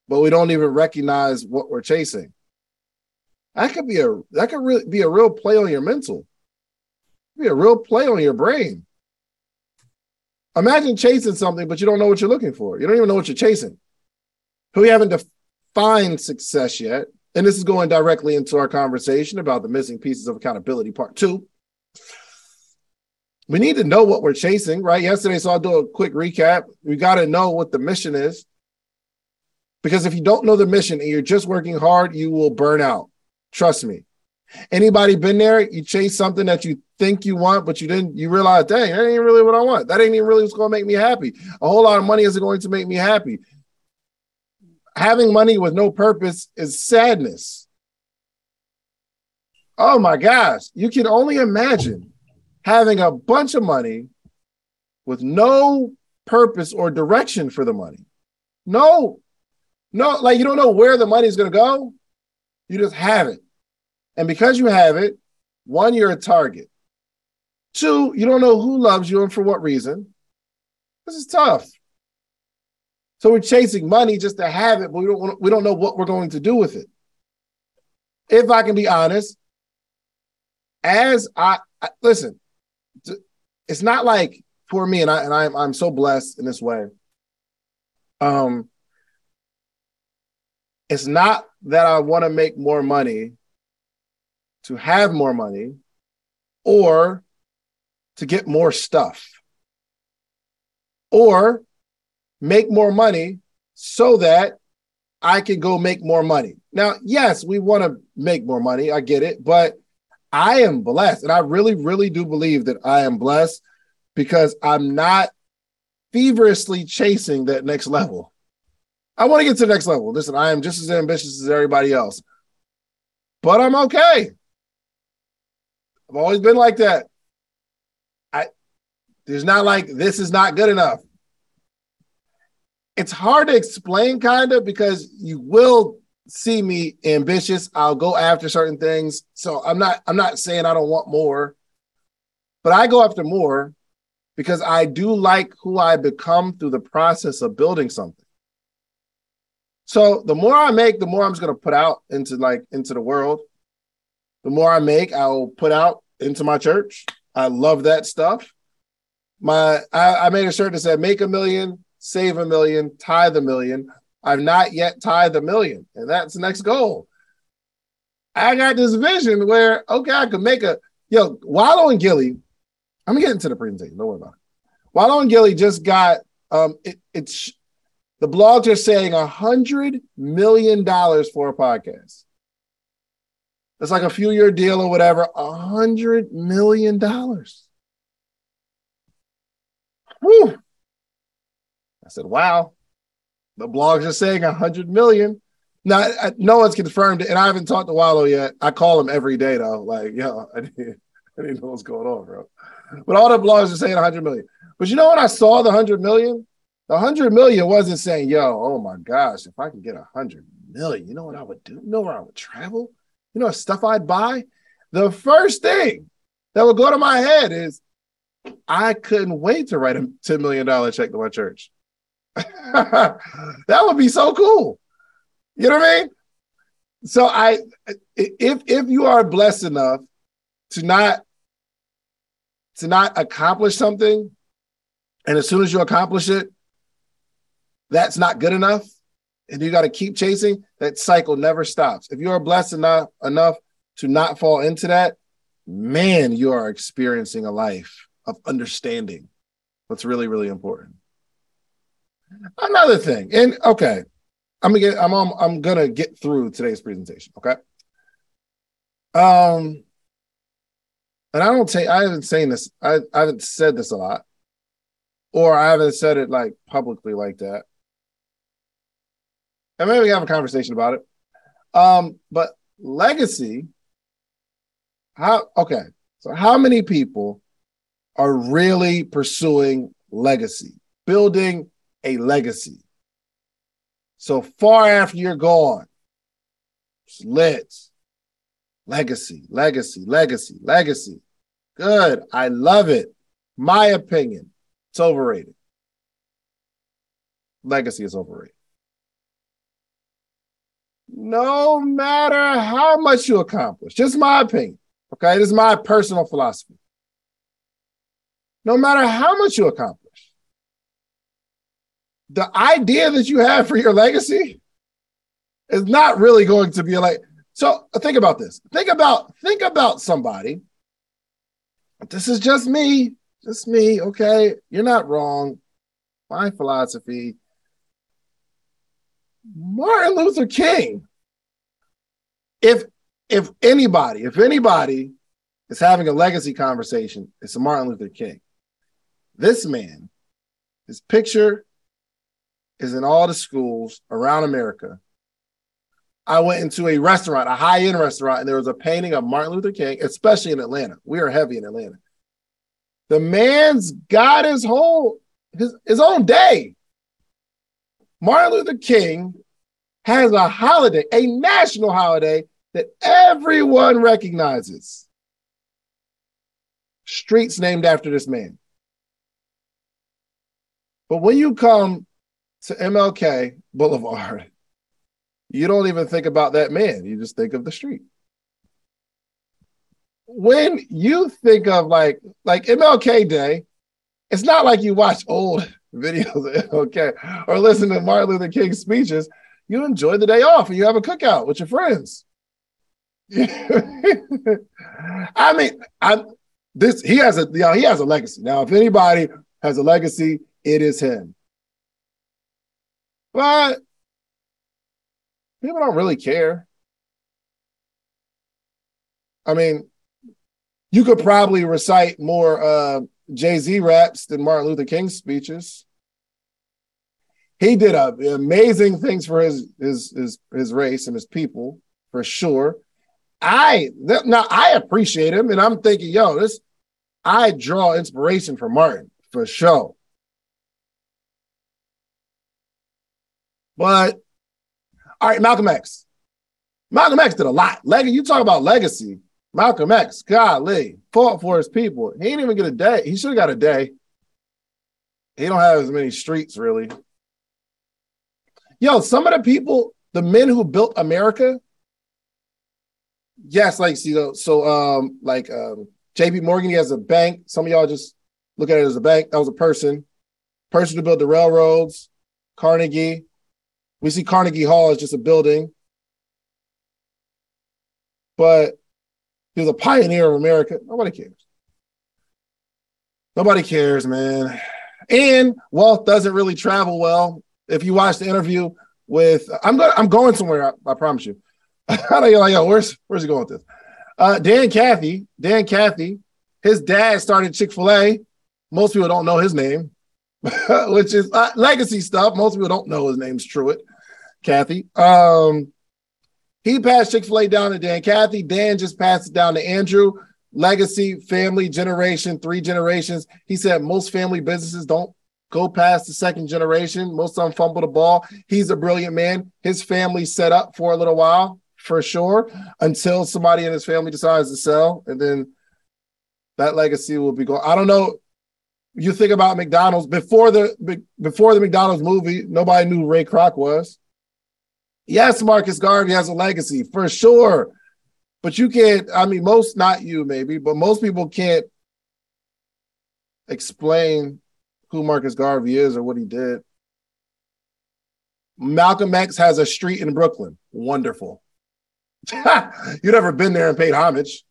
S1: but we don't even recognize what we're chasing. That could be a that could really be a real play on your mental be a real play on your brain. Imagine chasing something, but you don't know what you're looking for. You don't even know what you're chasing. We haven't defined success yet. And this is going directly into our conversation about the missing pieces of accountability, part two. We need to know what we're chasing, right? Yesterday, so I'll do a quick recap. We got to know what the mission is. Because if you don't know the mission and you're just working hard, you will burn out. Trust me. Anybody been there? You chase something that you think you want, but you didn't, you realize, dang, that ain't really what I want. That ain't even really what's going to make me happy. A whole lot of money isn't going to make me happy. Having money with no purpose is sadness. Oh my gosh. You can only imagine having a bunch of money with no purpose or direction for the money. No, no, like you don't know where the money is going to go. You just have it. And because you have it, one, you're a target. Two, you don't know who loves you and for what reason. This is tough. So we're chasing money just to have it, but we don't we don't know what we're going to do with it. If I can be honest, as I, I listen, it's not like for me, and I and I'm I'm so blessed in this way. Um, it's not that I want to make more money to have more money or to get more stuff or make more money so that I can go make more money. Now, yes, we want to make more money. I get it, but I am blessed. And I really, really do believe that I am blessed because I'm not feverishly chasing that next level. I want to get to the next level. Listen, I am just as ambitious as everybody else. but I'm okay. I've always been like that. I there's not like this is not good enough. It's hard to explain kind of because you will see me ambitious. I'll go after certain things. So I'm not I'm not saying I don't want more, but I go after more because I do like who I become through the process of building something. So the more I make, the more I'm just gonna put out into like into the world. The more I make, I'll put out into my church. I love that stuff. My I, I made a shirt that said make a million, save a million, tithe a million. I've not yet tied the million, and that's the next goal. I got this vision where okay, I could make a yo Wallo and Gillie. I'm gonna get into the presentation. Don't worry about it. Wallo and Gillie just got um it, it's the blogs are saying a hundred million dollars for a podcast. It's like a few year deal or whatever. A hundred million dollars. Whew. I said, wow. The blogs are saying hundred million. Now, I, no one's confirmed it, and I haven't talked to Wallo yet. I call him every day though. Like, yo, <laughs> I didn't, I didn't know what's going on, bro. But all the blogs are saying hundred million. But you know when I saw the hundred million, the hundred million wasn't saying, yo, oh my gosh, if I could get hundred million, you know what I would do? You know where I would travel? You know stuff I'd buy? The first thing that would go to my head is I couldn't wait to write a $10 million check to my church. <laughs> that would be so cool. You know what I mean? So I if if you are blessed enough to not to not accomplish something, and as soon as you accomplish it, that's not good enough, and you got to keep chasing, that cycle never stops. If you are blessed enough enough to not fall into that, man, you are experiencing a life of understanding what's really, really important. Another thing, and okay, I'm gonna get I'm on, I'm gonna get through today's presentation, okay? Um and I don't take I haven't saying this, I, I haven't said this a lot, or I haven't said it like publicly like that and maybe we have a conversation about it. Um, but legacy, how okay, so how many people are really pursuing legacy, building a legacy? So far after you're gone, it's lit. Legacy, legacy, legacy, legacy. Good. I love it. My opinion. It's overrated. Legacy is overrated no matter how much you accomplish, just my opinion, okay? This is my personal philosophy. No matter how much you accomplish, the idea that you have for your legacy is not really going to be like. So think about this. Think about think about somebody. This is just me, just me. Okay, you're not wrong. My philosophy. Martin Luther King if if anybody, if anybody is having a legacy conversation, it's Martin Luther King. This man, his picture is in all the schools around America. I went into a restaurant, a high-end restaurant, and there was a painting of Martin Luther King, especially in Atlanta. We are heavy in Atlanta. The man's got his whole his, his own day. Martin Luther King has a holiday, a national holiday that everyone recognizes. Streets named after this man. But when you come to MLK Boulevard, you don't even think about that man. You just think of the street. When you think of like like MLK Day, it's not like you watch old <laughs> videos of MLK or listen to Martin Luther King speeches you enjoy the day off and you have a cookout with your friends. <laughs> I mean, I this he has a you know, he has a legacy. Now, if anybody has a legacy, it is him. But people don't really care. I mean, you could probably recite more uh, Jay Z raps than Martin Luther King speeches he did uh, amazing things for his his his his race and his people for sure. I now I appreciate him, and I'm thinking, yo, this I draw inspiration from Martin for sure. But all right, Malcolm X. Malcolm X did a lot. Leg- you talk about legacy. Malcolm X, golly, fought for his people. He didn't even get a day. He should have got a day. He don't have as many streets, really. Yo, some of the people, the men who built America, yes, like see, so um, like um, J.P. Morgan, he has a bank. Some of y'all just look at it as a bank. That was a person, person who built the railroads. Carnegie, we see Carnegie Hall as just a building, but he was a pioneer of America. Nobody cares. Nobody cares, man. And wealth doesn't really travel well. If you watch the interview with, I'm going, I'm going somewhere. I, I promise you. <laughs> I know you're like, yo, where's where's he going with this? Uh, Dan Cathy, Dan Cathy, his dad started Chick Fil A. Most people don't know his name, <laughs> which is uh, legacy stuff. Most people don't know his name's Truett Cathy. Um, he passed Chick Fil A down to Dan Cathy. Dan just passed it down to Andrew. Legacy, family, generation, three generations. He said most family businesses don't go past the second generation. Most of them fumble the ball. He's a brilliant man. His family set up for a little while for sure until somebody in his family decides to sell, and then that legacy will be gone. I don't know. You think about McDonald's before the before the McDonald's movie, nobody knew Ray Kroc was. Yes, Marcus Garvey has a legacy for sure, but you can't. I mean, most not you maybe, but most people can't explain who Marcus Garvey is or what he did. Malcolm X has a street in Brooklyn. Wonderful. <laughs> You've never been there and paid homage.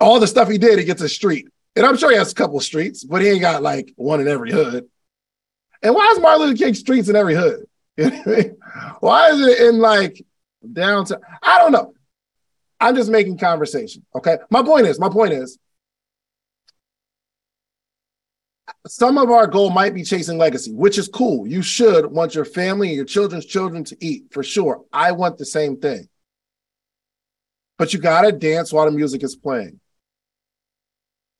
S1: All the stuff he did, he gets a street. And I'm sure he has a couple streets, but he ain't got like one in every hood. And why is Martin Luther King streets in every hood? <laughs> why is it in like downtown? I don't know. I'm just making conversation. Okay. My point is, my point is, some of our goal might be chasing legacy, which is cool. You should want your family and your children's children to eat for sure. I want the same thing but you got to dance while the music is playing.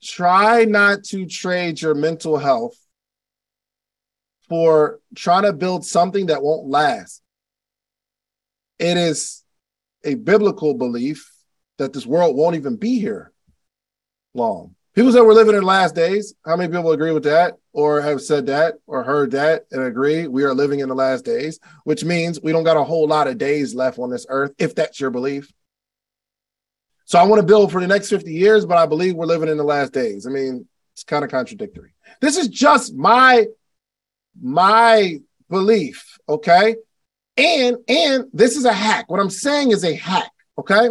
S1: Try not to trade your mental health for trying to build something that won't last. It is a biblical belief that this world won't even be here long. People say we're living in the last days. How many people agree with that or have said that or heard that and agree? We are living in the last days, which means we don't got a whole lot of days left on this earth, if that's your belief. So I want to build for the next 50 years, but I believe we're living in the last days. I mean, it's kind of contradictory. This is just my my belief, okay? And and this is a hack. What I'm saying is a hack, okay?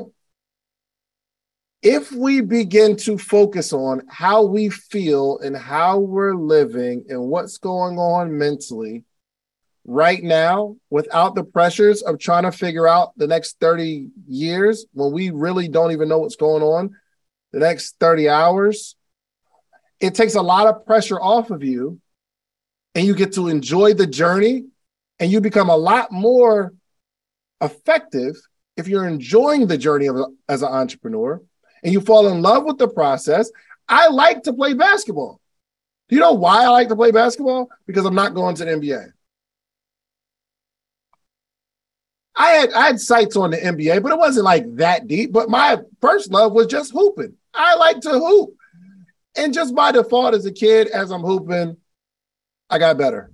S1: If we begin to focus on how we feel and how we're living and what's going on mentally, right now without the pressures of trying to figure out the next 30 years when we really don't even know what's going on the next 30 hours it takes a lot of pressure off of you and you get to enjoy the journey and you become a lot more effective if you're enjoying the journey of, as an entrepreneur and you fall in love with the process. I like to play basketball. Do you know why i like to play basketball? Because i'm not going to the nba I had I had sights on the NBA, but it wasn't like that deep. But my first love was just hooping. I like to hoop. And just by default as a kid, as I'm hooping, I got better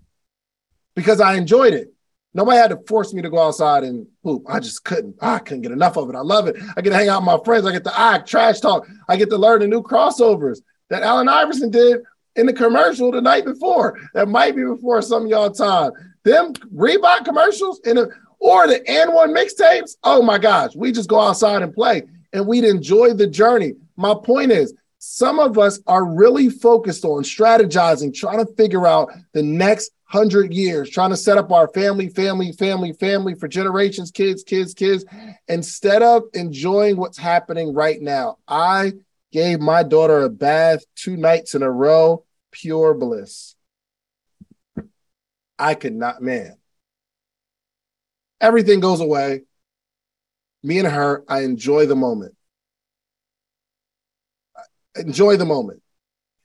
S1: because I enjoyed it. Nobody had to force me to go outside and hoop. I just couldn't. I couldn't get enough of it. I love it. I get to hang out with my friends. I get to I trash talk. I get to learn the new crossovers that Allen Iverson did in the commercial the night before. That might be before some y'all time. Them Reebok commercials in a or the AND1 mixtapes. Oh my gosh, we just go outside and play and we'd enjoy the journey. My point is, some of us are really focused on strategizing, trying to figure out the next hundred years, trying to set up our family, family, family, family for generations, kids, kids, kids, instead of enjoying what's happening right now. I gave my daughter a bath two nights in a row, pure bliss. I could not, man everything goes away. me and her, I enjoy the moment. Enjoy the moment.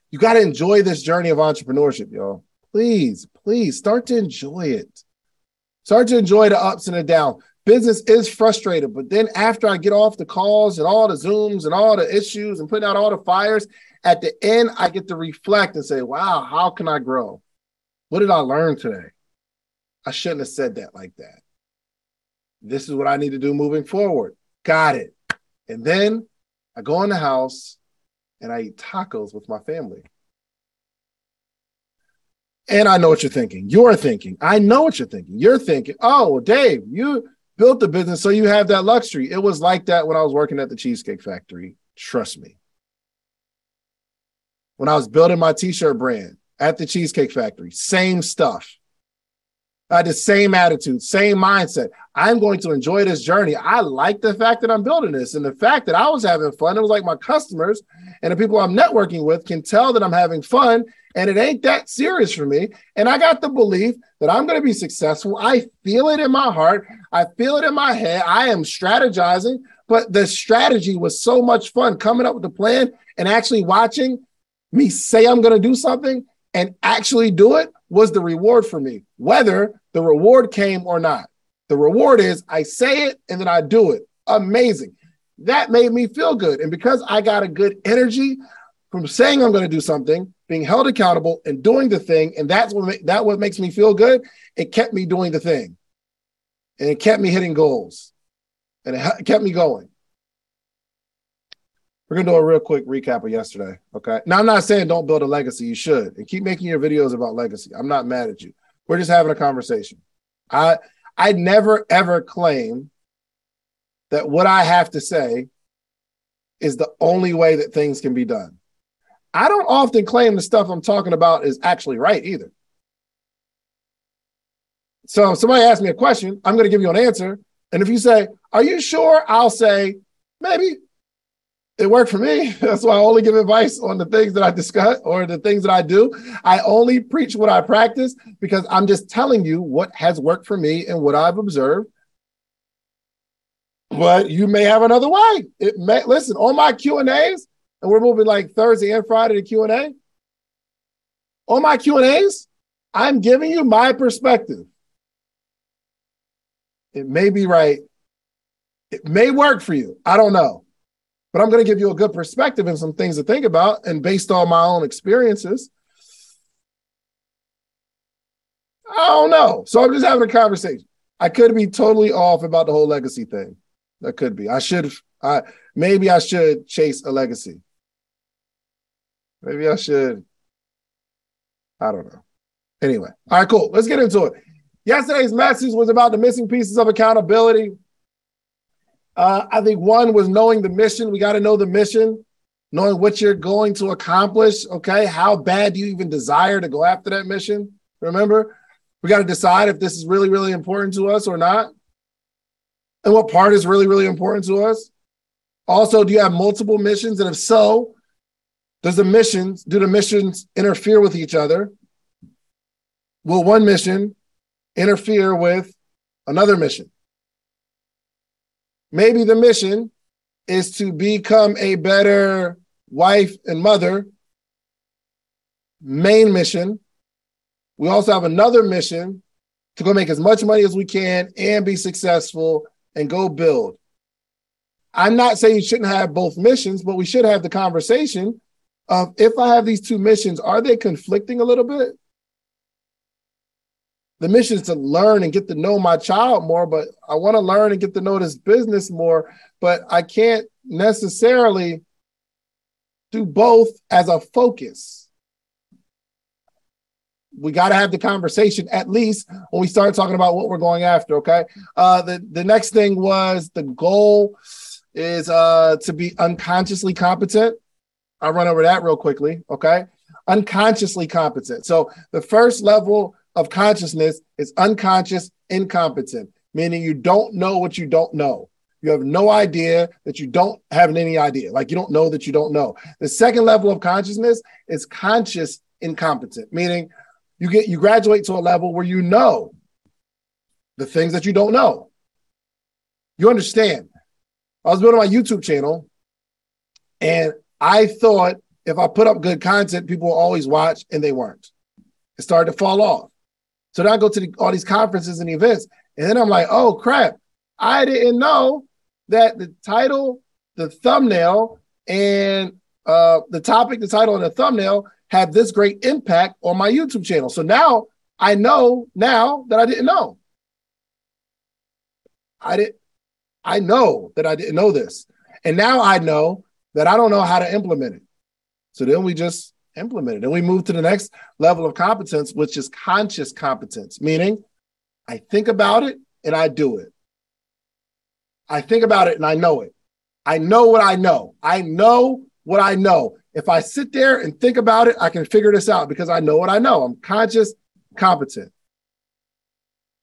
S1: You got to enjoy this journey of entrepreneurship, y'all. Please, please start to enjoy it. Start to enjoy the ups and the downs. Business is frustrated, but then after I get off the calls and all the Zooms and all the issues and putting out all the fires, at the end, I get to reflect and say, wow, how can I grow? What did I learn today? I shouldn't have said that like that. This is what I need to do moving forward. Got it. And then I go in the house and I eat tacos with my family. And I know what you're thinking. You're thinking. I know what you're thinking. You're thinking, oh, Dave, you built the business so you have that luxury. It was like that when I was working at the Cheesecake Factory. Trust me. When I was building my t shirt brand at the Cheesecake Factory, same stuff. Had the same attitude, same mindset. I'm going to enjoy this journey. I like the fact that I'm building this and the fact that I was having fun. It was like my customers and the people I'm networking with can tell that I'm having fun and it ain't that serious for me. And I got the belief that I'm going to be successful. I feel it in my heart, I feel it in my head. I am strategizing, but the strategy was so much fun coming up with the plan and actually watching me say I'm going to do something and actually do it was the reward for me, whether the reward came or not. The reward is I say it and then I do it. Amazing. That made me feel good. And because I got a good energy from saying I'm going to do something, being held accountable and doing the thing, and that's what that what makes me feel good, it kept me doing the thing. And it kept me hitting goals. And it kept me going. We're gonna do a real quick recap of yesterday. Okay. Now I'm not saying don't build a legacy. You should, and keep making your videos about legacy. I'm not mad at you. We're just having a conversation. I I never ever claim that what I have to say is the only way that things can be done. I don't often claim the stuff I'm talking about is actually right either. So if somebody asks me a question, I'm going to give you an answer. And if you say, Are you sure? I'll say, Maybe it worked for me. <laughs> That's why I only give advice on the things that I discuss or the things that I do. I only preach what I practice because I'm just telling you what has worked for me and what I've observed. But you may have another way. It may listen on my Q and A's, and we're moving like Thursday and Friday to Q and A. On my Q and A's, I'm giving you my perspective. It may be right. It may work for you. I don't know but I'm going to give you a good perspective and some things to think about. And based on my own experiences, I don't know. So I'm just having a conversation. I could be totally off about the whole legacy thing. That could be. I should. I maybe I should chase a legacy. Maybe I should. I don't know. Anyway, all right, cool. Let's get into it. Yesterday's message was about the missing pieces of accountability. Uh, I think one was knowing the mission. We got to know the mission, knowing what you're going to accomplish. Okay. How bad do you even desire to go after that mission? Remember, we got to decide if this is really, really important to us or not. And what part is really, really important to us. Also, do you have multiple missions? And if so, does the missions, do the missions interfere with each other? Will one mission interfere with another mission? Maybe the mission is to become a better wife and mother. Main mission. We also have another mission to go make as much money as we can and be successful and go build. I'm not saying you shouldn't have both missions, but we should have the conversation of if I have these two missions, are they conflicting a little bit? The mission is to learn and get to know my child more, but I want to learn and get to know this business more, but I can't necessarily do both as a focus. We got to have the conversation at least when we start talking about what we're going after. Okay. Uh, the the next thing was the goal is uh, to be unconsciously competent. I'll run over that real quickly. Okay. Unconsciously competent. So the first level of consciousness is unconscious incompetent, meaning you don't know what you don't know. You have no idea that you don't have any idea. Like you don't know that you don't know. The second level of consciousness is conscious incompetent, meaning you get you graduate to a level where you know the things that you don't know. You understand I was building my YouTube channel, and I thought if I put up good content, people will always watch, and they weren't. It started to fall off. So then I go to the, all these conferences and events, and then I'm like, oh crap, I didn't know that the title, the thumbnail, and uh, the topic, the title, and the thumbnail had this great impact on my YouTube channel. So now I know now that I didn't know. I did I know that I didn't know this. And now I know that I don't know how to implement it. So then we just implement it. And we move to the next level of competence, which is conscious competence, meaning I think about it and I do it. I think about it and I know it. I know what I know. I know what I know. If I sit there and think about it, I can figure this out because I know what I know. I'm conscious, competent.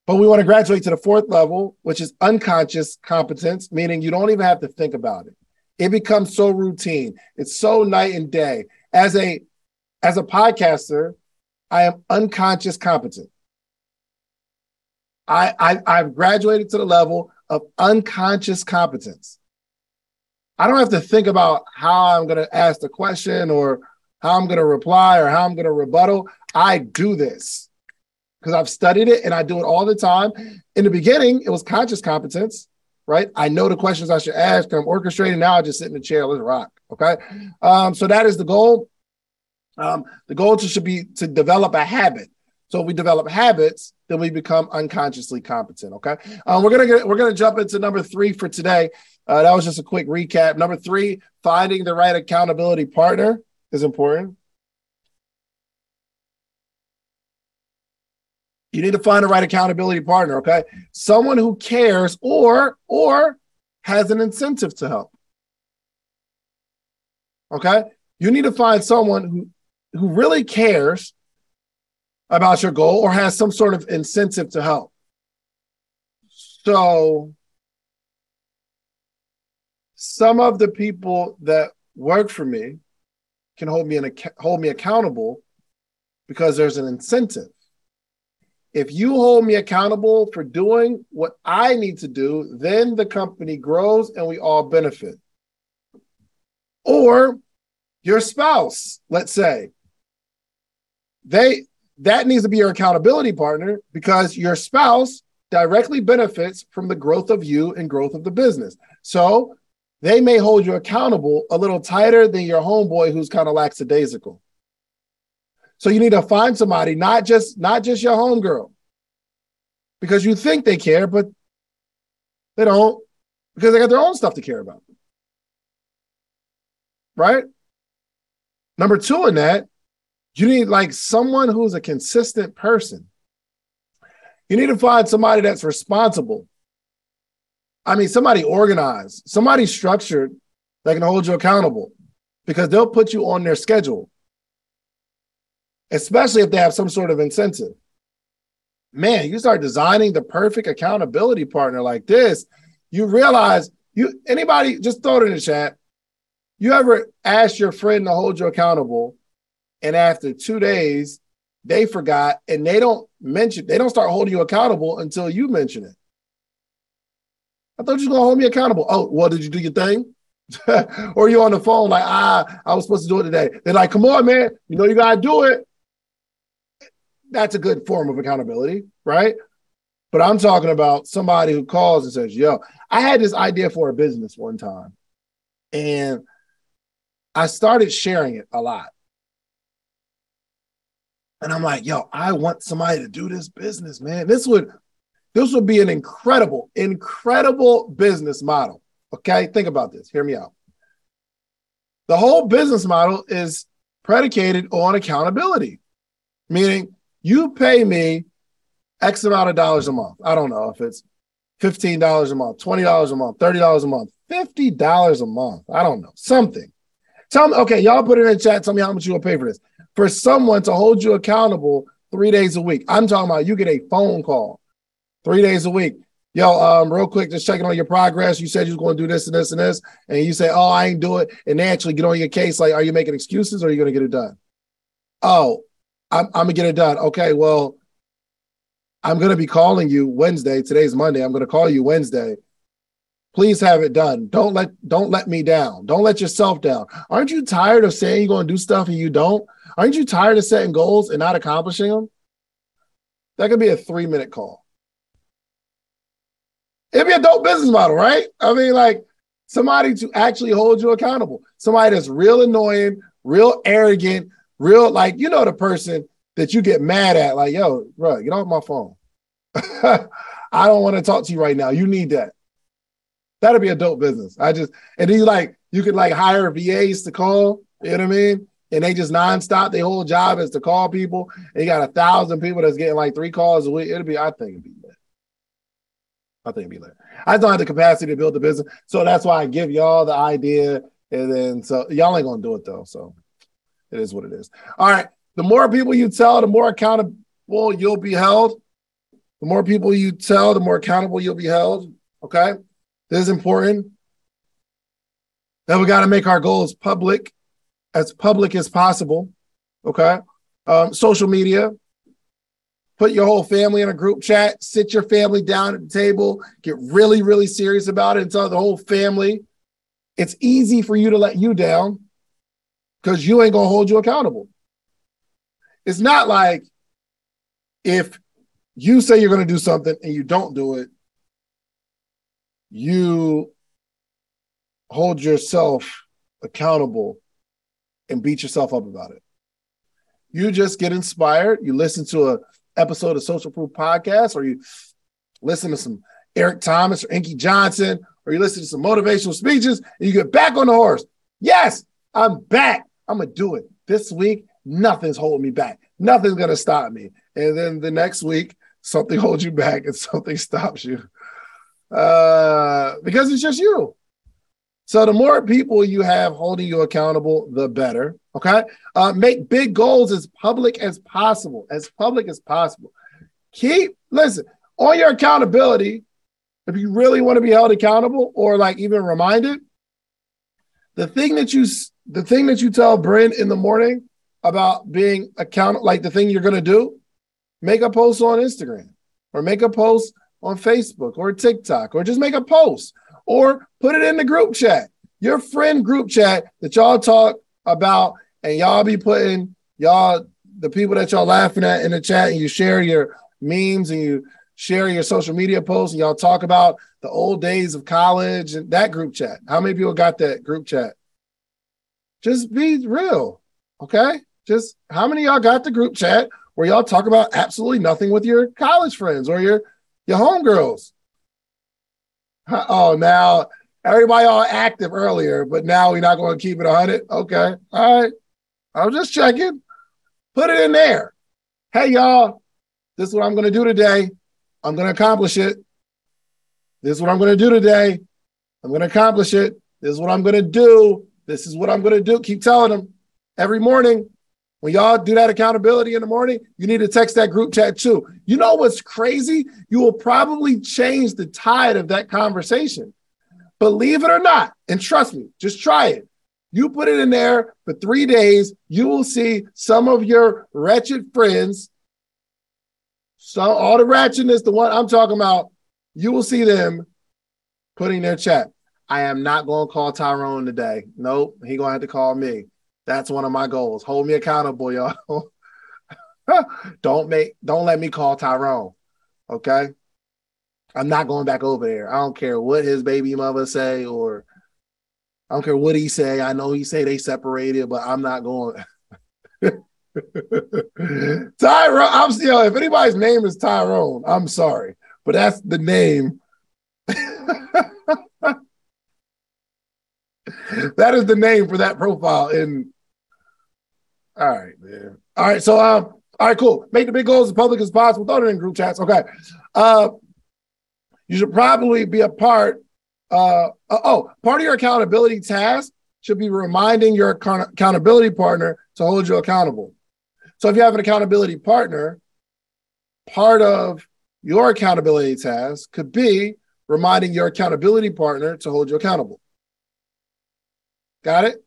S1: But we want to graduate to the fourth level, which is unconscious competence, meaning you don't even have to think about it. It becomes so routine. It's so night and day. As a as a podcaster, I am unconscious competent. I, I I've graduated to the level of unconscious competence. I don't have to think about how I'm going to ask the question or how I'm going to reply or how I'm going to rebuttal. I do this because I've studied it and I do it all the time. In the beginning, it was conscious competence, right? I know the questions I should ask. I'm orchestrating. Now I just sit in the chair. Let's rock. Okay. Um, so that is the goal. Um, the goal should be to develop a habit. So if we develop habits, then we become unconsciously competent. Okay. Um, we're gonna get, we're gonna jump into number three for today. Uh, that was just a quick recap. Number three, finding the right accountability partner is important. You need to find the right accountability partner, okay? Someone who cares or or has an incentive to help. Okay? You need to find someone who who really cares about your goal or has some sort of incentive to help. So some of the people that work for me can hold me hold me accountable because there's an incentive. If you hold me accountable for doing what I need to do, then the company grows and we all benefit. Or your spouse, let's say, they that needs to be your accountability partner because your spouse directly benefits from the growth of you and growth of the business. So they may hold you accountable a little tighter than your homeboy who's kind of lackadaisical. So you need to find somebody, not just not just your homegirl, because you think they care, but they don't, because they got their own stuff to care about. Right? Number two in that, you need like someone who's a consistent person. You need to find somebody that's responsible I mean, somebody organized, somebody structured that can hold you accountable because they'll put you on their schedule, especially if they have some sort of incentive. Man, you start designing the perfect accountability partner like this, you realize you anybody just throw it in the chat. You ever ask your friend to hold you accountable, and after two days, they forgot and they don't mention, they don't start holding you accountable until you mention it. I thought you were gonna hold me accountable. Oh, well, did you do your thing? <laughs> or you on the phone like, ah, I was supposed to do it today. They're like, come on, man, you know you gotta do it. That's a good form of accountability, right? But I'm talking about somebody who calls and says, yo, I had this idea for a business one time. And I started sharing it a lot. And I'm like, yo, I want somebody to do this business, man. This would this would be an incredible, incredible business model. Okay, think about this. Hear me out. The whole business model is predicated on accountability, meaning you pay me X amount of dollars a month. I don't know if it's $15 a month, $20 a month, $30 a month, $50 a month. I don't know, something. Tell me, okay, y'all put it in the chat. Tell me how much you will pay for this. For someone to hold you accountable three days a week. I'm talking about you get a phone call three days a week. Yo, um, real quick, just checking on your progress. You said you was going to do this and this and this, and you say, "Oh, I ain't do it," and they actually get on your case. Like, are you making excuses or are you going to get it done? Oh, I'm, I'm gonna get it done. Okay, well, I'm gonna be calling you Wednesday. Today's Monday. I'm gonna call you Wednesday. Please have it done. Don't let don't let me down. Don't let yourself down. Aren't you tired of saying you're going to do stuff and you don't? Aren't you tired of setting goals and not accomplishing them? That could be a three minute call. It'd be a dope business model, right? I mean, like somebody to actually hold you accountable. Somebody that's real annoying, real arrogant, real like you know the person that you get mad at, like, yo, bro, get off my phone. <laughs> I don't want to talk to you right now. You need that. That'd be a dope business. I just and then you like you could like hire VAs to call. You know what I mean? And they just nonstop. Their whole job is to call people. You got a thousand people that's getting like three calls a week. It'll be, I think it'd be lit. I think it'd be lit. I don't have the capacity to build the business. So that's why I give y'all the idea. And then so y'all ain't gonna do it though. So it is what it is. All right. The more people you tell, the more accountable you'll be held. The more people you tell, the more accountable you'll be held. Okay. This is important. Then we got to make our goals public, as public as possible. Okay. Um, social media. Put your whole family in a group chat. Sit your family down at the table. Get really, really serious about it and tell the whole family. It's easy for you to let you down because you ain't going to hold you accountable. It's not like if you say you're going to do something and you don't do it, you hold yourself accountable and beat yourself up about it. You just get inspired. You listen to a episode of Social Proof Podcast, or you listen to some Eric Thomas or Inky Johnson, or you listen to some motivational speeches, and you get back on the horse. Yes, I'm back. I'm gonna do it this week. Nothing's holding me back. Nothing's gonna stop me. And then the next week, something holds you back and <laughs> something stops you uh, because it's just you. So the more people you have holding you accountable, the better. Okay. Uh, make big goals as public as possible, as public as possible. Keep listen on your accountability. If you really want to be held accountable or like even reminded, the thing that you the thing that you tell Bryn in the morning about being account like the thing you're gonna do, make a post on Instagram or make a post on Facebook or TikTok or just make a post or put it in the group chat, your friend group chat that y'all talk about and y'all be putting y'all the people that y'all laughing at in the chat and you share your memes and you share your social media posts and y'all talk about the old days of college and that group chat. How many people got that group chat? Just be real. Okay. Just how many y'all got the group chat where y'all talk about absolutely nothing with your college friends or your your homegirls. <laughs> Oh, now everybody all active earlier, but now we're not going to keep it 100. Okay. All right. I'm just checking. Put it in there. Hey, y'all, this is what I'm going to do today. I'm going to accomplish it. This is what I'm going to do today. I'm going to accomplish it. This is what I'm going to do. This is what I'm going to do. Keep telling them every morning. When y'all do that accountability in the morning, you need to text that group chat too. You know what's crazy? You will probably change the tide of that conversation. Believe it or not, and trust me, just try it. You put it in there for three days, you will see some of your wretched friends, so all the ratchetness, the one I'm talking about, you will see them putting their chat. I am not going to call Tyrone today. Nope, he gonna have to call me. That's one of my goals. Hold me accountable, y'all. <laughs> don't make don't let me call Tyrone. Okay. I'm not going back over there. I don't care what his baby mother say or I don't care what he say. I know he say they separated, but I'm not going. <laughs> Tyrone, I'm still. If anybody's name is Tyrone, I'm sorry, but that's the name. <laughs> that is the name for that profile in all right, man. All right, so um, all right, cool. Make the big goals as public as possible. Throw it in group chats. Okay. Uh, you should probably be a part. Uh, uh oh, part of your accountability task should be reminding your accountability partner to hold you accountable. So if you have an accountability partner, part of your accountability task could be reminding your accountability partner to hold you accountable. Got it?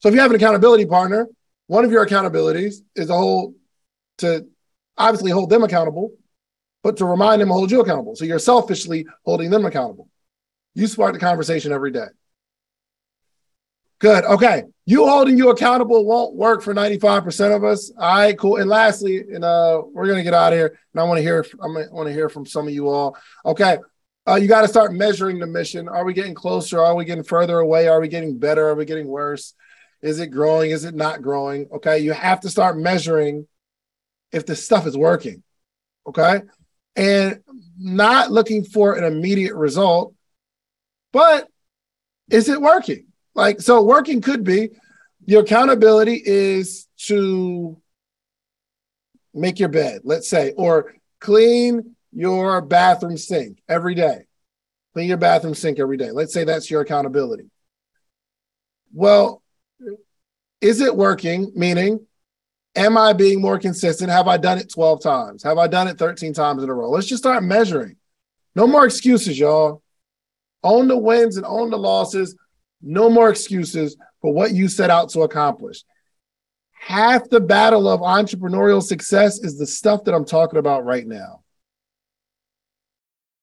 S1: So if you have an accountability partner, one of your accountabilities is a whole to obviously hold them accountable, but to remind them to hold you accountable. So you're selfishly holding them accountable. You spark the conversation every day. Good. Okay. You holding you accountable won't work for 95% of us. All right, cool. And lastly, and uh, we're gonna get out of here. And I want to hear I want to hear from some of you all. Okay. Uh, you got to start measuring the mission. Are we getting closer? Are we getting further away? Are we getting better? Are we getting worse? Is it growing? Is it not growing? Okay. You have to start measuring if the stuff is working. Okay. And not looking for an immediate result, but is it working? Like, so working could be your accountability is to make your bed, let's say, or clean your bathroom sink every day. Clean your bathroom sink every day. Let's say that's your accountability. Well, is it working? Meaning, am I being more consistent? Have I done it 12 times? Have I done it 13 times in a row? Let's just start measuring. No more excuses, y'all. Own the wins and own the losses. No more excuses for what you set out to accomplish. Half the battle of entrepreneurial success is the stuff that I'm talking about right now.